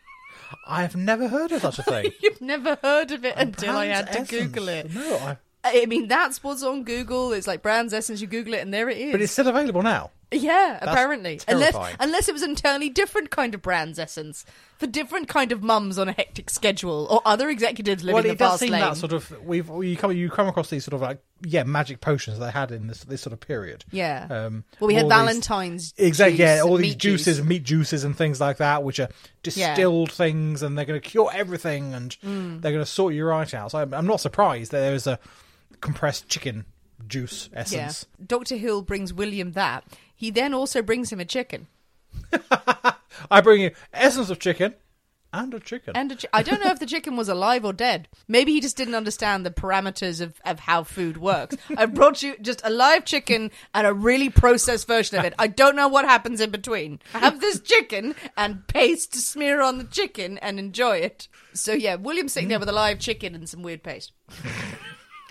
I've never heard of such a thing. You've never heard of it until I had Brand's to Google it. No, I, I mean, that's what's on Google. It's like Brand's Essence. You Google it, and there it is. but it's still available now. Yeah, apparently. Unless, terrifying. unless it was an entirely different kind of Brand's Essence for different kind of mums on a hectic schedule or other executives living well, the it does fast seem lane. that sort of we've you come you come across these sort of like yeah magic potions they had in this this sort of period. Yeah. Um, well, we had all these- Valentine's. Exactly. Yeah, all these juices, juice. meat juices, and things like that, which are distilled things, and they're going to cure everything, and Mm. they're going to sort you right out. So I'm, I'm not surprised that there is a compressed chicken juice Yeah. essence. Dr. Hill brings William that. He then also brings him a chicken. I bring you essence of chicken and a chicken. And a chi- I don't know if the chicken was alive or dead. Maybe he just didn't understand the parameters of, of how food works. I brought you just a live chicken and a really processed version of it. I don't know what happens in between. Have this chicken and paste to smear on the chicken and enjoy it. So yeah, William's sitting there with a live chicken and some weird paste.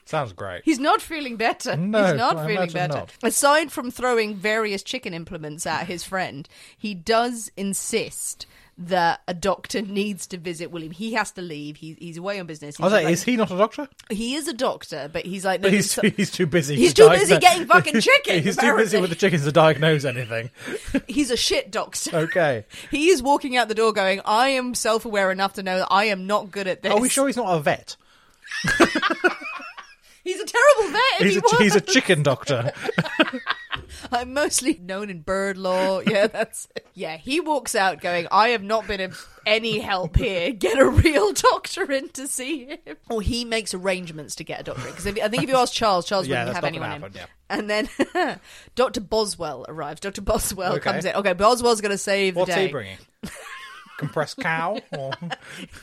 Sounds great. He's not feeling better. No, He's not I feeling better. not. Aside from throwing various chicken implements at his friend, he does insist that a doctor needs to visit William. He has to leave. He, he's away on business. I was He's like, like- is he not a doctor? he is a doctor, but he's like, no, But he's too, he's too busy. He's to too busy getting fucking chicken, he's too busy with the chickens to diagnose anything. he's a shit doctor. Okay. He is walking out the door going, I am self aware enough to know that I am not good at this. Are we sure he's not a vet? He's a terrible vet. He's he a, he's a chicken doctor. I'm mostly known in bird law. Yeah, that's yeah. He walks out going, "I have not been of any help here. Get a real doctor in to see him." Or he makes arrangements to get a doctor in because I think if you ask Charles, Charles Yeah, wouldn't have anyone in. happen, And then Doctor Boswell arrives. Doctor Boswell Okay. comes in. Okay, Boswell's going to save What's the day. What's he bringing? Compressed cow? Or...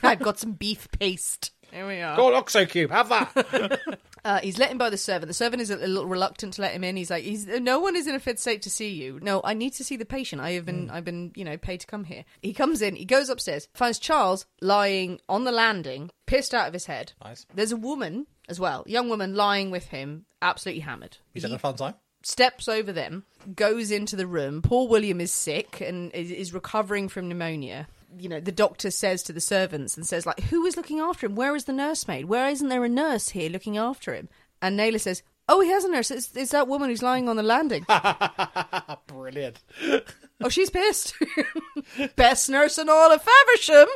I've got some beef paste. Here we are. Go Oxocube, have that. Uh, he's let him by the servant. The servant is a, little reluctant to let him in. He's like, he's, "No one is in a fit state to see you. No, I need to see the patient. I have been, I've been, you know, paid to come here." He comes in. He goes upstairs, finds Charles lying on the landing, pissed out of his head. Nice. There's a woman as well, young woman lying with him, absolutely hammered. He's having a fun time. steps over them, goes into the room. Poor William is sick and is, is recovering from pneumonia. You know, the doctor says to the servants and says, like, who is looking after him? Where is the nursemaid? Where isn't there a nurse here looking after him? And Naylor says, oh, he has a nurse. It's, it's that woman who's lying on the landing. Brilliant. Oh, she's pissed. Best nurse in all of Faversham.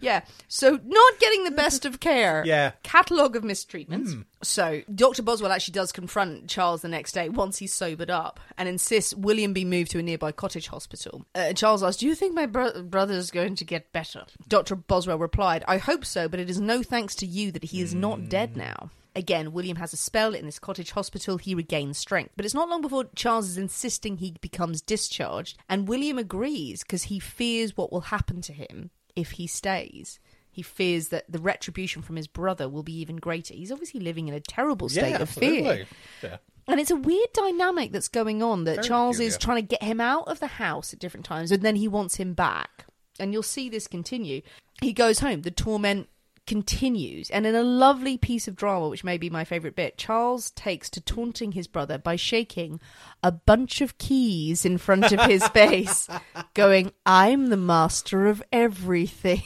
Yeah. So not getting the best of care. Yeah. Catalogue of mistreatments. So Dr. Boswell actually does confront Charles the next day once he's sobered up and insists William be moved to a nearby cottage hospital. Uh, Charles asks, Do you think my bro- brother's going to get better? Dr. Boswell replied, I hope so, but it is no thanks to you that he is not dead now. Again, William has a spell in this cottage hospital. He regains strength. But it's not long before Charles is insisting he becomes discharged. And William agrees because he fears what will happen to him if he stays. He fears that the retribution from his brother will be even greater. He's obviously living in a terrible state yeah, of fear. Yeah. And it's a weird dynamic that's going on that Very Charles is trying to get him out of the house at different times, and then he wants him back. And you'll see this continue. He goes home. The torment continues, and in a lovely piece of drama, which may be my favourite bit, Charles takes to taunting his brother by shaking a bunch of keys in front of his face, going, I'm the master of everything.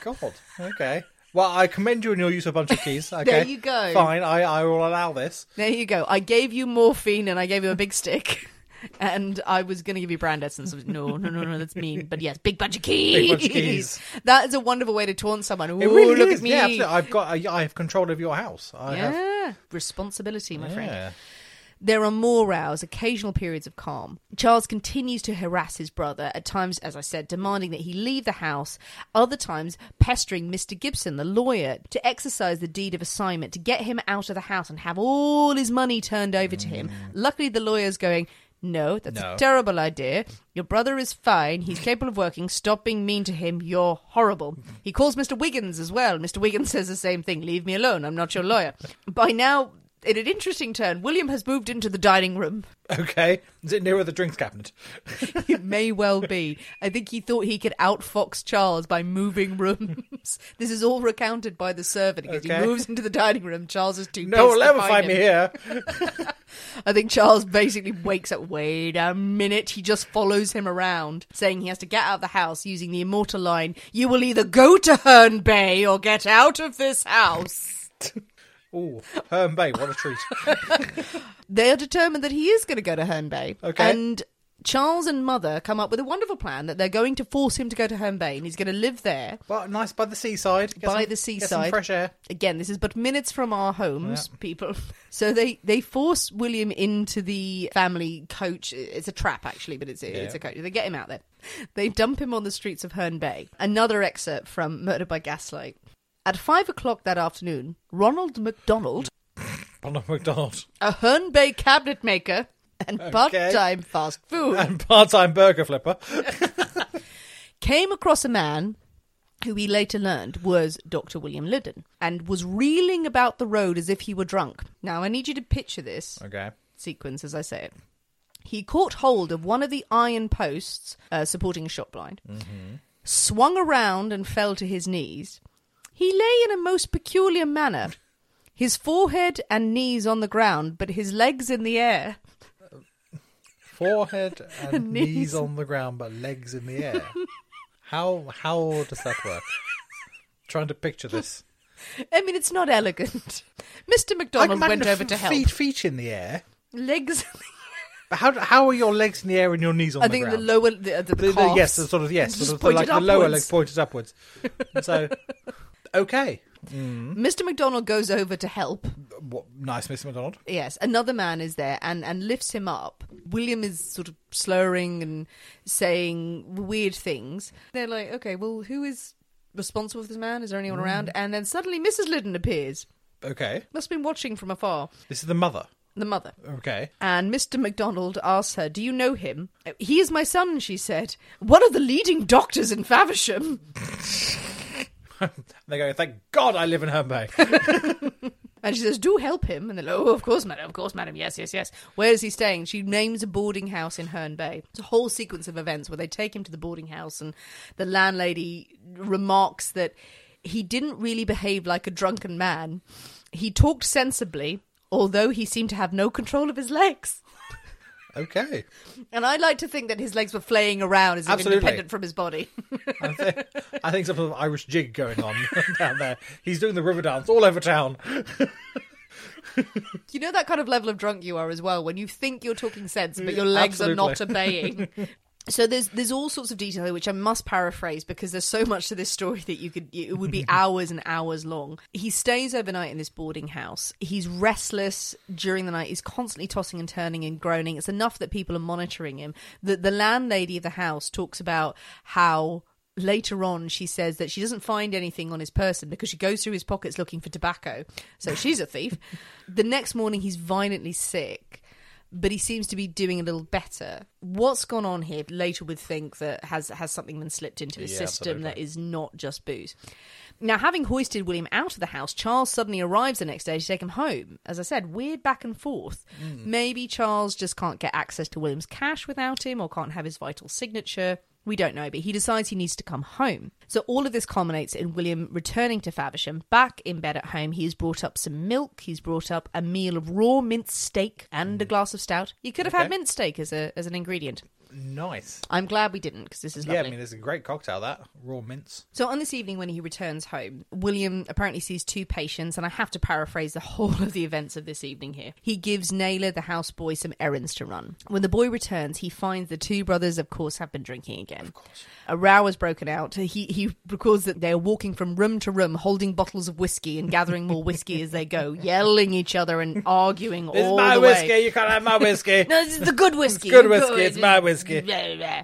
God. Okay. Well, I commend you on your use of a bunch of keys. Okay. There you go. Fine. I, I will allow this. There you go. I gave you morphine and I gave you a big stick. And I was going to give you brand essence. No, no, no, no, that's mean. But yes, big bunch of keys. Big bunch of keys. That is a wonderful way to taunt someone. Ooh, It really look is. at me. Yeah, absolutely. I've got. I, I have control of your house. I have. responsibility, my friend. There are more rows, occasional periods of calm. Charles continues to harass his brother, at times, as I said, demanding that he leave the house, other times pestering Mr. Gibson, the lawyer, to exercise the deed of assignment, to get him out of the house and have all his money turned over to him. Mm. Luckily, the lawyer's going, no, that's No. a terrible idea. Your brother is fine. He's capable of working. Stop being mean to him. You're horrible. He calls Mr. Wiggins as well. Mr. Wiggins says the same thing. Leave me alone. I'm not your lawyer. By now, in an interesting turn, William has moved into the dining room. Okay. Is it nearer the drinks cabinet? It may well be. I think he thought he could outfox Charles by moving rooms. this is all recounted by the servant because Okay. he moves into the dining room. Charles is too. No one will ever find me here. I think Charles basically wakes up. Wait a minute. He just follows him around, saying he has to get out of the house using the immortal line You will either go to Herne Bay or get out of this house. Ooh, Herne Bay, what a treat. They are determined that he is going to go to Herne Bay. Okay. And Charles and Mother come up with a wonderful plan that they're going to force him to go to Herne Bay and he's going to live there. Well, nice by the seaside. Get by some- the Get some seaside. fresh air. Again, this is but minutes from our homes, people. So they they force William into the family coach. It's a trap, actually, but it's it's Yeah. a coach. They get him out there. They dump him on the streets of Herne Bay. Another excerpt from Murder by Gaslight. At five o'clock that afternoon, Ronald MacDonald, Ronald McDonald. a Herne Bay cabinet maker and part-time fast food, And part-time burger flipper. came across a man who we later learned was Dr. William Lyddon and was reeling about the road as if he were drunk. Now, I need you to picture this Okay. sequence as I say it. He caught hold of one of the iron posts uh, supporting a shop blind, swung around and fell to his knees. He lay in a most peculiar manner, his forehead and knees on the ground, but his legs in the air. Forehead and Knees. knees on the ground, but legs in the air. How how does that work? Trying to picture this. I mean, it's not elegant. Mr. McDonald went over to help. Feet, feet in the air. Legs. But how how are your legs in the air and your knees on I the think ground? the lower, the, the, the, The- the- yes, the sort of yes, sort of like the lower legs pointed upwards. so, okay, mm. Mr. McDonald goes over to help. what, nice, Mr. McDonald. Yes, another man is there and, and lifts him up. William is sort of slurring and saying weird things. They're like, okay, well, who is responsible for this man? Is there anyone mm. around? And then suddenly Mrs. Lyddon appears. Okay, Must have been watching from afar. this is the mother. The mother. Okay, And Mr. MacDonald asks her, Do you know him? He is my son, she said. One of the leading doctors in Faversham. they go. Thank God I live in Herne Bay. And she says, Do help him. And they're like, Oh, of course, madam, of course, madam. Yes, yes, yes. Where is he staying? She names a boarding house in Herne Bay. It's a whole sequence of events where they take him to the boarding house, and the landlady remarks that he didn't really behave like a drunken man. He talked sensibly, although he seemed to have no control of his legs. Okay, And I like to think that his legs were flaying around as if Absolutely. independent from his body. I think, I think some sort of Irish jig going on down there. He's doing the river dance all over town. You know that kind of level of drunk you are as well when you think you're talking sense, but your legs are not obeying. So there's there's all sorts of detail here which I must paraphrase because there's so much to this story that you could it would be hours and hours long. He stays overnight in this boarding house. He's restless during the night. He's constantly tossing and turning and groaning. It's enough that people are monitoring him. The the landlady of the house talks about how later on she says that she doesn't find anything on his person because she goes through his pockets looking for tobacco. So she's a thief. the next morning he's violently sick but he seems to be doing a little better. What's gone on here? Later would think that has has something been slipped into his Yeah, system absolutely. that is not just booze. Now, having hoisted William out of the house, Charles suddenly arrives the next day to take him home. As I said, weird back and forth. Hmm. Maybe Charles just can't get access to William's cash without him, or can't have his vital signature. We don't know, but he decides he needs to come home. So all of this culminates in William returning to Faversham, back in bed at home. He's brought up some milk. He's brought up a meal of raw minced steak and a mm. glass of stout. You could have had Okay. minced steak as a as an ingredient. Nice. I'm glad we didn't because this is lovely. Yeah. I mean, it's a great cocktail, that. Raw mints. So on this evening when he returns home, William apparently sees two patients, and I have to paraphrase the whole of the events of this evening here. He gives Naylor, the houseboy, some errands to run. When the boy returns, he finds the two brothers, of course, have been drinking again. Of course. A row has broken out. He he recalls that they are walking from room to room, holding bottles of whiskey and gathering more whiskey as they go, yelling each other and arguing This is all my the whiskey. way. You can't have my whiskey. No, this is the good whiskey. It's good whiskey. It's my whiskey.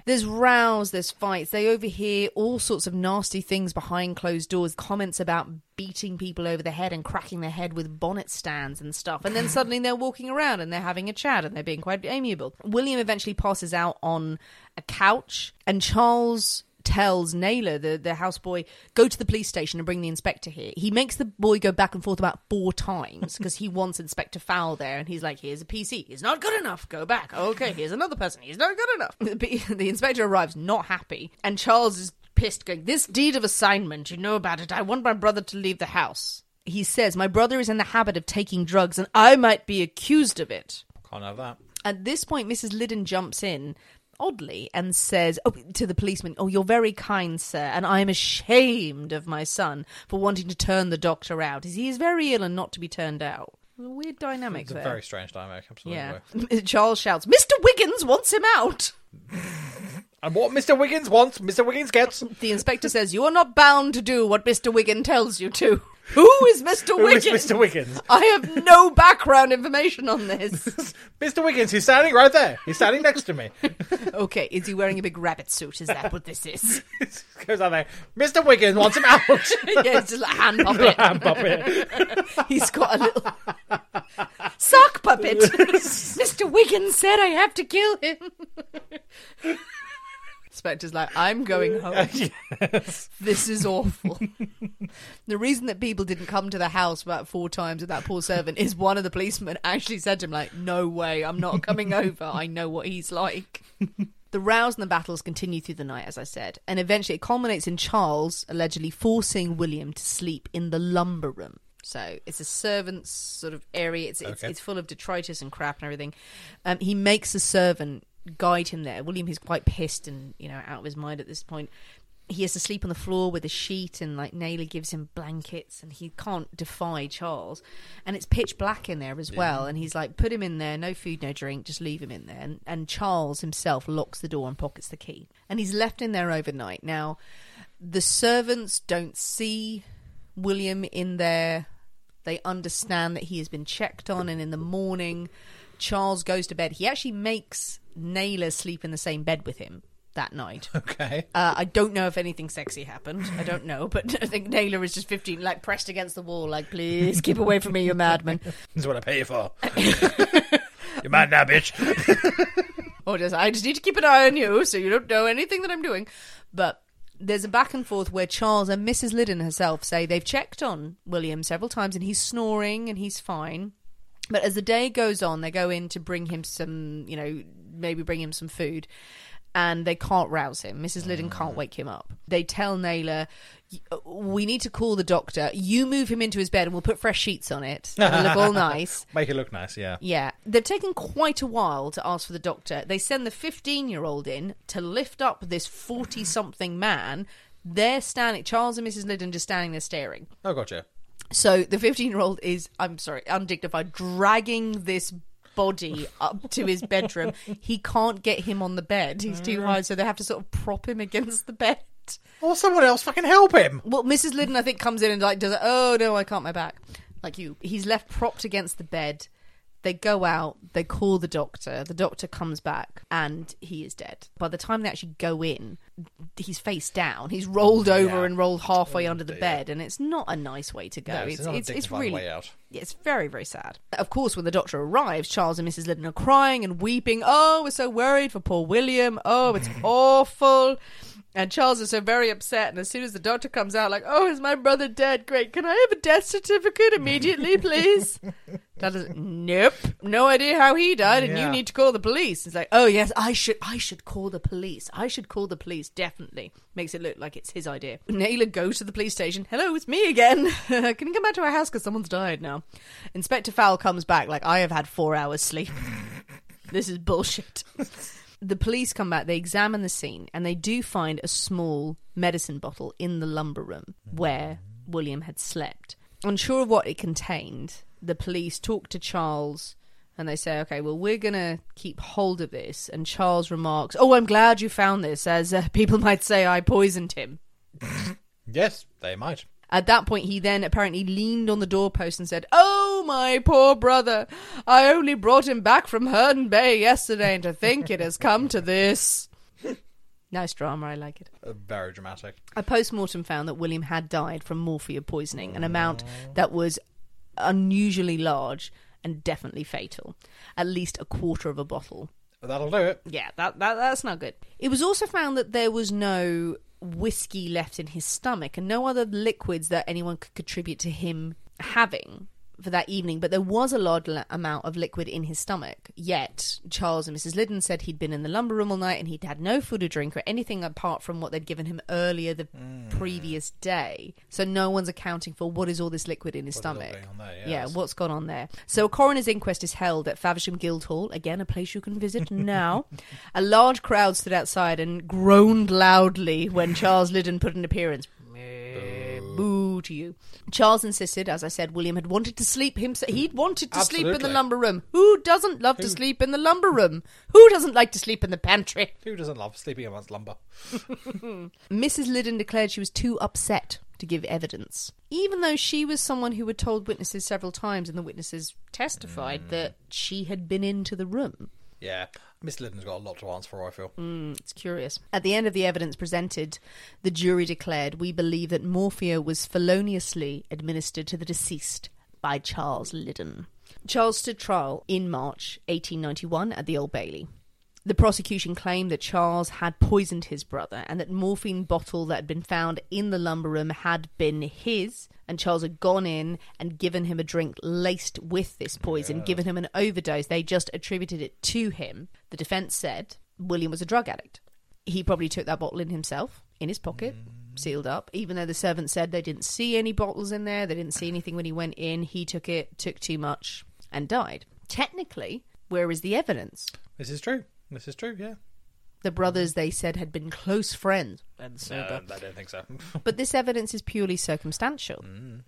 There's rows, there's fights. They overhear all sorts of nasty things behind closed doors, comments about beating people over the head and cracking their head with bonnet stands and stuff. And then suddenly they're walking around and they're having a chat and they're being quite amiable. William eventually passes out on a couch and Charles tells Naylor, the, the houseboy, go to the police station and bring the inspector here. He makes the boy go back and forth about four times because he wants Inspector Fowl there. And he's like, here's a PC. He's not good enough. Go back. Okay, here's another person. He's not good enough. The, the inspector arrives not happy. And Charles is pissed, going, this deed of assignment, you know about it. I want my brother to leave the house. He says, my brother is in the habit of taking drugs and I might be accused of it. Can't have that. At this point, Mrs. Lyddon jumps in oddly and says oh, to the policeman, Oh, you're very kind, sir, and I am ashamed of my son for wanting to turn the doctor out. He is very ill and not to be turned out. A weird dynamic It's a there. very strange dynamic, absolutely. yeah. Charles shouts, Mr. Wiggins wants him out. And what Mr. Wiggins wants, Mr. Wiggins gets. The inspector says, You are not bound to do what Mr. Wiggins tells you to. Who is Mr. Who is Wiggins? Mr. Wiggins? I have no background information on this. Mr. Wiggins, he's standing right there. He's standing next to me. okay, is he wearing a big rabbit suit? Is that what this is? Goes out there. Mr. Wiggins wants him out. yeah, it's just a hand puppet. hand puppet. He's got a little sock puppet. Mr. Wiggins said I have to kill him. Spectre's like, I'm going home. This is awful. the reason that people didn't come to the house about four times with that poor servant is one of the policemen actually said to him, like, no way, I'm not coming over. I know what he's like. The rows and the battles continue through the night, as I said, and eventually it culminates in Charles allegedly forcing William to sleep in the lumber room. So it's a servant's sort of area. It's it's, Okay. it's full of detritus and crap and everything. Um, he makes the servant guide him there. William is quite pissed and you know out of his mind at this point. He has to sleep on the floor with a sheet, and like Naylor gives him blankets, and he can't defy Charles. And it's pitch black in there as well. And he's like, "Put him in there, no food, no drink, just leave him in there." And, and Charles himself locks the door and pockets the key, and he's left in there overnight. Now, the servants don't see William in there. They understand that he has been checked on, and in the morning, Charles goes to bed. He actually makes Naylor sleep in the same bed with him that night. Okay. Uh, I don't know if anything sexy happened. I don't know, but I think Naylor is just 15, like pressed against the wall, like, please keep away from me, you madman. This is what I pay you for. You're mad now, bitch. or just, I just need to keep an eye on you so you don't know anything that I'm doing. But there's a back and forth where Charles and Mrs. Lyddon herself say they've checked on William several times and he's snoring and he's fine. But as the day goes on, they go in to bring him some, you know, maybe bring him some food. And they can't rouse him. Mrs. Lyddon can't mm. wake him up. They tell Naylor, we need to call the doctor. You move him into his bed and we'll put fresh sheets on it. It'll look all nice. Make it look nice, yeah. Yeah, they've taken quite a while to ask for the doctor. They send the 15 year old in to lift up this 40 something man. They're standing, Charles and Mrs. Lyddon just standing there staring. Oh, gotcha. So the 15 year old is, I'm sorry, undignified, dragging this body up to his bedroom. he can't get him on the bed. He's too high, so they have to sort of prop him against the bed. Or someone else fucking help him. Well, Mrs. Lyddon, I think, comes in and like does it. Oh no, I can't my back. Like you, he's left propped against the bed. They go out. They call the doctor. The doctor comes back, and he is dead. By the time they actually go in, he's face down. He's rolled over Yeah. and rolled halfway under the bed, and it's not a nice way to go. No, it's not a it's, it's dignified really way out. yeah, it's very, very sad. Of course, when the doctor arrives, Charles and Mrs. Lyddon are crying and weeping. Oh, we're so worried for poor William. Oh, it's awful. And Charles is so very upset. And as soon as the doctor comes out, like, oh, is my brother dead? Great. Can I have a death certificate immediately, please? Dad is, nope. No idea how he died, and you need to call the police. It's like, oh yes, I should, I should call the police. I should call the police. Definitely makes it look like it's his idea. Naylor goes to the police station. Hello, it's me again. Can you come back to our house because someone's died now? Inspector Fowl comes back like I have had four hours sleep. this is bullshit. The police come back, they examine the scene, and they do find a small medicine bottle in the lumber room where William had slept. Unsure of what it contained, the police talk to Charles and they say, okay, well, we're going to keep hold of this. And Charles remarks, oh, I'm glad you found this, as uh, people might say I poisoned him. Yes, they might. At that point, he then apparently leaned on the doorpost and said, Oh, my poor brother. I only brought him back from Herne Bay yesterday, and to think it has come to this. nice drama, I like it. Uh, very dramatic. A post mortem found that William had died from morphia poisoning, an amount that was unusually large and definitely fatal. At least a quarter of a bottle. That'll do it. Yeah, that, that that's not good. It was also found that there was no whiskey left in his stomach and no other liquids that anyone could contribute to him having for that evening, but there was a large amount of liquid in his stomach. Yet Charles and Mrs. Lyddon said he'd been in the lumber room all night and he'd had no food or drink or anything apart from what they'd given him earlier the mm. previous day. So no one's accounting for what is all this liquid in his What stomach. there, Yeah, what's gone on there? So a coroner's inquest is held at Faversham Guildhall, again a place you can visit now. a large crowd stood outside and groaned loudly when Charles Lyddon put an appearance. Meh, Boo to you. Charles insisted, as I said, William had wanted to sleep himself. He'd wanted to sleep in the lumber room. Who doesn't love to Who- sleep in the lumber room? Who doesn't like to sleep in the pantry? Who doesn't love sleeping amongst lumber? Mrs. Lyddon declared she was too upset to give evidence, even though she was someone who had told witnesses several times, and the witnesses testified hmm. that she had been into the room. Yeah, Miss Lyddon's got a lot to answer for, I feel. Mm, it's curious. At the end of the evidence presented, the jury declared, We believe that morphia was feloniously administered to the deceased by Charles Lyddon. Charles stood trial in March 1891 at the Old Bailey. The prosecution claimed that Charles had poisoned his brother and that morphine bottle that had been found in the lumber room had been his, and Charles had gone in and given him a drink laced with this poison, given him an overdose. They just attributed it to him. The defense said William was a drug addict. He probably took that bottle in himself, in his pocket, mm. sealed up. Even though the servant said they didn't see any bottles in there, they didn't see anything when he went in, he took it, took too much, and died. Technically, where is the evidence? This is true. This is true, yeah. The brothers, they said, had been close friends. And No, I don't think so. but this evidence is purely circumstantial. Mm.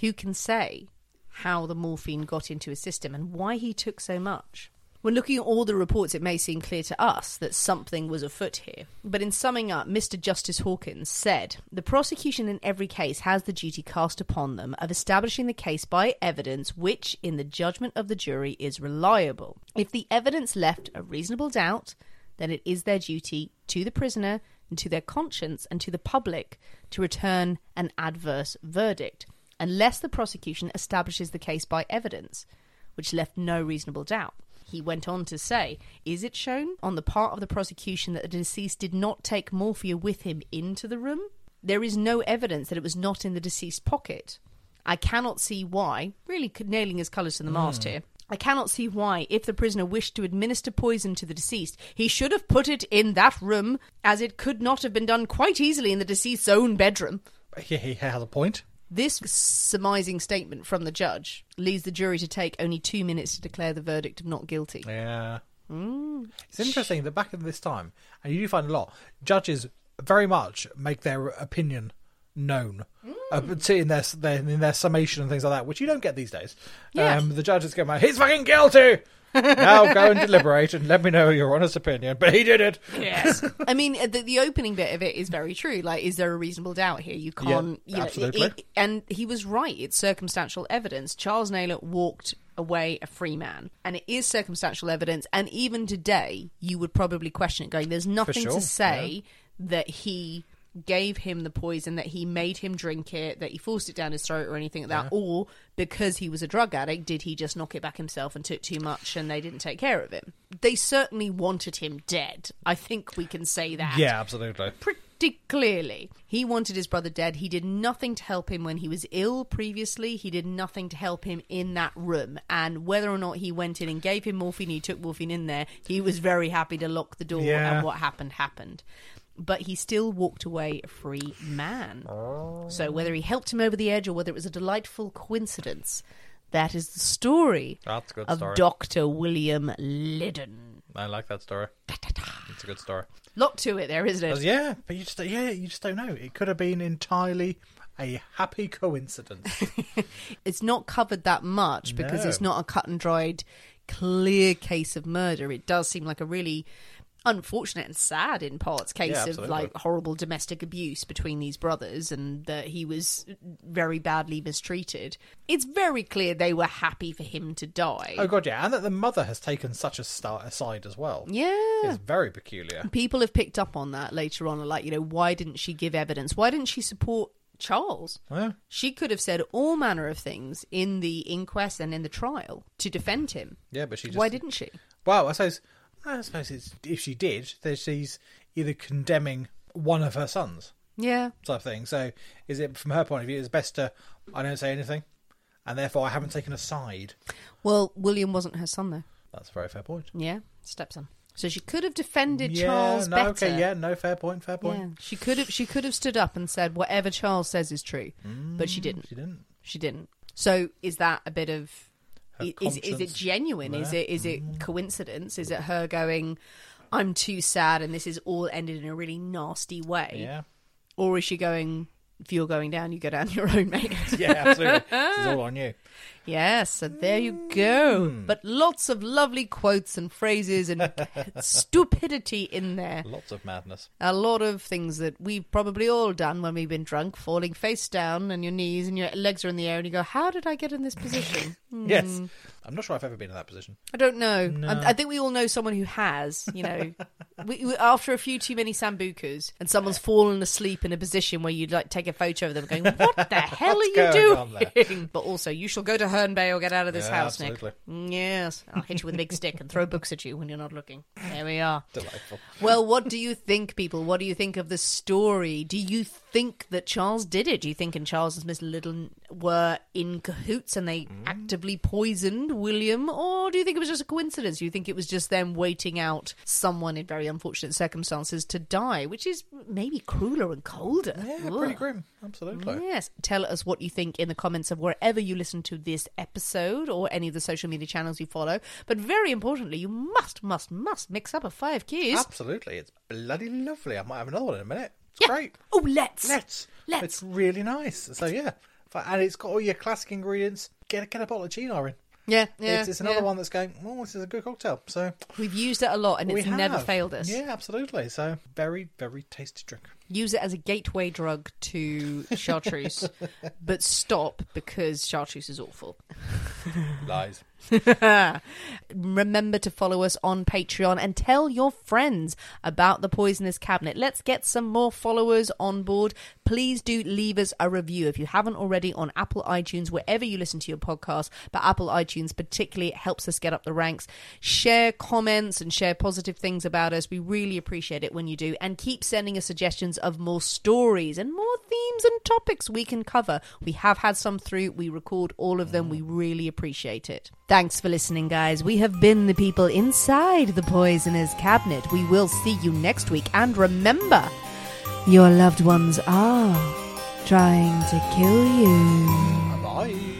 Who can say how the morphine got into his system and why he took so much? When looking at all the reports, it may seem clear to us that something was afoot here. But in summing up, Mr. Justice Hawkins said The prosecution in every case has the duty cast upon them of establishing the case by evidence which, in the judgment of the jury, is reliable. If the evidence left a reasonable doubt, then it is their duty to the prisoner and to their conscience and to the public to return an adverse verdict, unless the prosecution establishes the case by evidence, which left no reasonable doubt. He went on to say, Is it shown on the part of the prosecution that the deceased did not take morphia with him into the room? There is no evidence that it was not in the deceased's pocket. I cannot see why, really nailing his colours to the mast Hmm. here. I cannot see why, if the prisoner wished to administer poison to the deceased, he should have put it in that room, as it could not have been done quite easily in the deceased's own bedroom. He has a point. This surmising statement from the judge leads the jury to take only two minutes to declare the verdict of not guilty. Yeah. Mm. It's interesting that back in this time, and you do find a lot, judges very much make their opinion known uh, see in their, their in their summation and things like that, which you don't get these days. Yeah. Um, the judges go, "He's fucking guilty." now go and deliberate and let me know your honest opinion. But he did it. Yes. I mean, uh, the, the opening bit of it is very true. Like, is there a reasonable doubt here? You can't. you know, absolutely. it- it- and he was right. It's circumstantial evidence. Charles Naylor walked away a free man. And it is circumstantial evidence. And even today, you would probably question it, going, there's nothing sure, to say that he gave him the poison, that he made him drink it, that he forced it down his throat or anything like that. Or because he was a drug addict, did he just knock it back himself and took too much and they didn't take care of him? They certainly wanted him dead. I think we can say that Yeah, absolutely. pretty pretty clearly. He wanted his brother dead. He did nothing to help him when he was ill previously. He did nothing to help him in that room. And whether or not he went in and gave him morphine, he took morphine in there, he was very happy to lock the door Yeah. and what happened happened. But he still walked away a free man. So oh. whether he helped him over the edge or whether it was a delightful coincidence, that is the story That's a good of story. Dr. William Lyddon. I like that story. It's a good story. Lot to it there, isn't it? yeah, but you just yeah, you just don't know. It could have been entirely a happy coincidence. it's not covered that much because No. it's not a cut and dried, clear case of murder. It does seem like a really unfortunate and sad in parts case Yeah, of like horrible domestic abuse between these brothers and that he was very badly mistreated. It's very clear they were happy for him to die. oh god, yeah, and that the mother has taken such a start aside as well. Yeah. It's very peculiar. People have picked up on that later on, like, you know, why didn't she give evidence? Why didn't she support Charles? Yeah. She could have said all manner of things in the inquest and in the trial to defend him. Yeah, but she just Why didn't she? Well, I suppose I suppose it's, if she did, then she's either condemning one of her sons, Yeah. type of thing. So, is it from her point of view, it's best to I don't say anything, and therefore I haven't taken a side. Well, William wasn't her son, though. That's a very fair point. Yeah, stepson. So she could have defended yeah, Charles no, better. okay, yeah, no, fair point, fair point. Yeah, she could have. She could have stood up and said whatever Charles says is true, but she didn't. Mm, She didn't. She didn't. So is that a bit of? Is is it genuine? Is it is it mm. coincidence? Is it her going? I'm too sad, and this is all ended in a really nasty way. Yeah. Or is she going? If you're going down, you go down your own, mate. Yeah, absolutely. this is all on you. Yes, so there you go. Hmm. But lots of lovely quotes and phrases and stupidity in there. Lots of madness. A lot of things that we've probably all done when we've been drunk, falling face down and your knees and your legs are in the air, and you go, How did I get in this position? Yes, Hmm. I'm not sure I've ever been in that position. I don't know. No. I, I think we all know someone who has, you know. we, we- after a few too many sambucas and someone's fallen asleep in a position where you'd like take a photo of them going, What the hell are you going on there? doing? But also, you shall go to Herne Bay or get out of this Yeah, house, absolutely. Nick. Mm, Yes. I'll hit you with a big stick and throw books at you when you're not looking. There we are. Delightful. Well, what do you think, people? What do you think of the story? Do you think that Charles did it? Do you think and Charles and Miss Little were in cahoots and they actively poisoned William? Or do you think it was just a coincidence? Do you think it was just them waiting out someone in very unfortunate circumstances to die, which is maybe crueler and colder? Yeah, pretty grim. Absolutely. Yes. Tell us what you think in the comments of wherever you listen to this episode or any of the social media channels you follow. But very importantly, you must, must, must mix up a five keys. Absolutely. It's bloody lovely. I might have another one in a minute. It's great. Oh, let's. Let's. Let's. It's really nice. So yeah, and it's got all your classic ingredients. Get get a bottle of Cynar in. Yeah, yeah. it's, it's another yeah. one that's going. Oh, this is a good cocktail. So We've used it a lot and we it's never failed us. Yeah, absolutely. So very very tasty drink. Use it as a gateway drug to chartreuse, but stop because chartreuse is awful. Lies. Remember to follow us on Patreon and tell your friends about the Poisoners' Cabinet. Let's get some more followers on board. Please do leave us a review if you haven't already on Apple iTunes, wherever you listen to your podcast. But Apple iTunes particularly helps us get up the ranks. Share comments and share positive things about us. We really appreciate it when you do. And keep sending us suggestions of more stories and more themes and topics we can cover. We have had some through. We record all of them. We mm. really appreciate it. Thanks for listening, guys. We have been the people inside the Poisoner's Cabinet. We will see you next week. And remember, your loved ones are trying to kill you. Bye.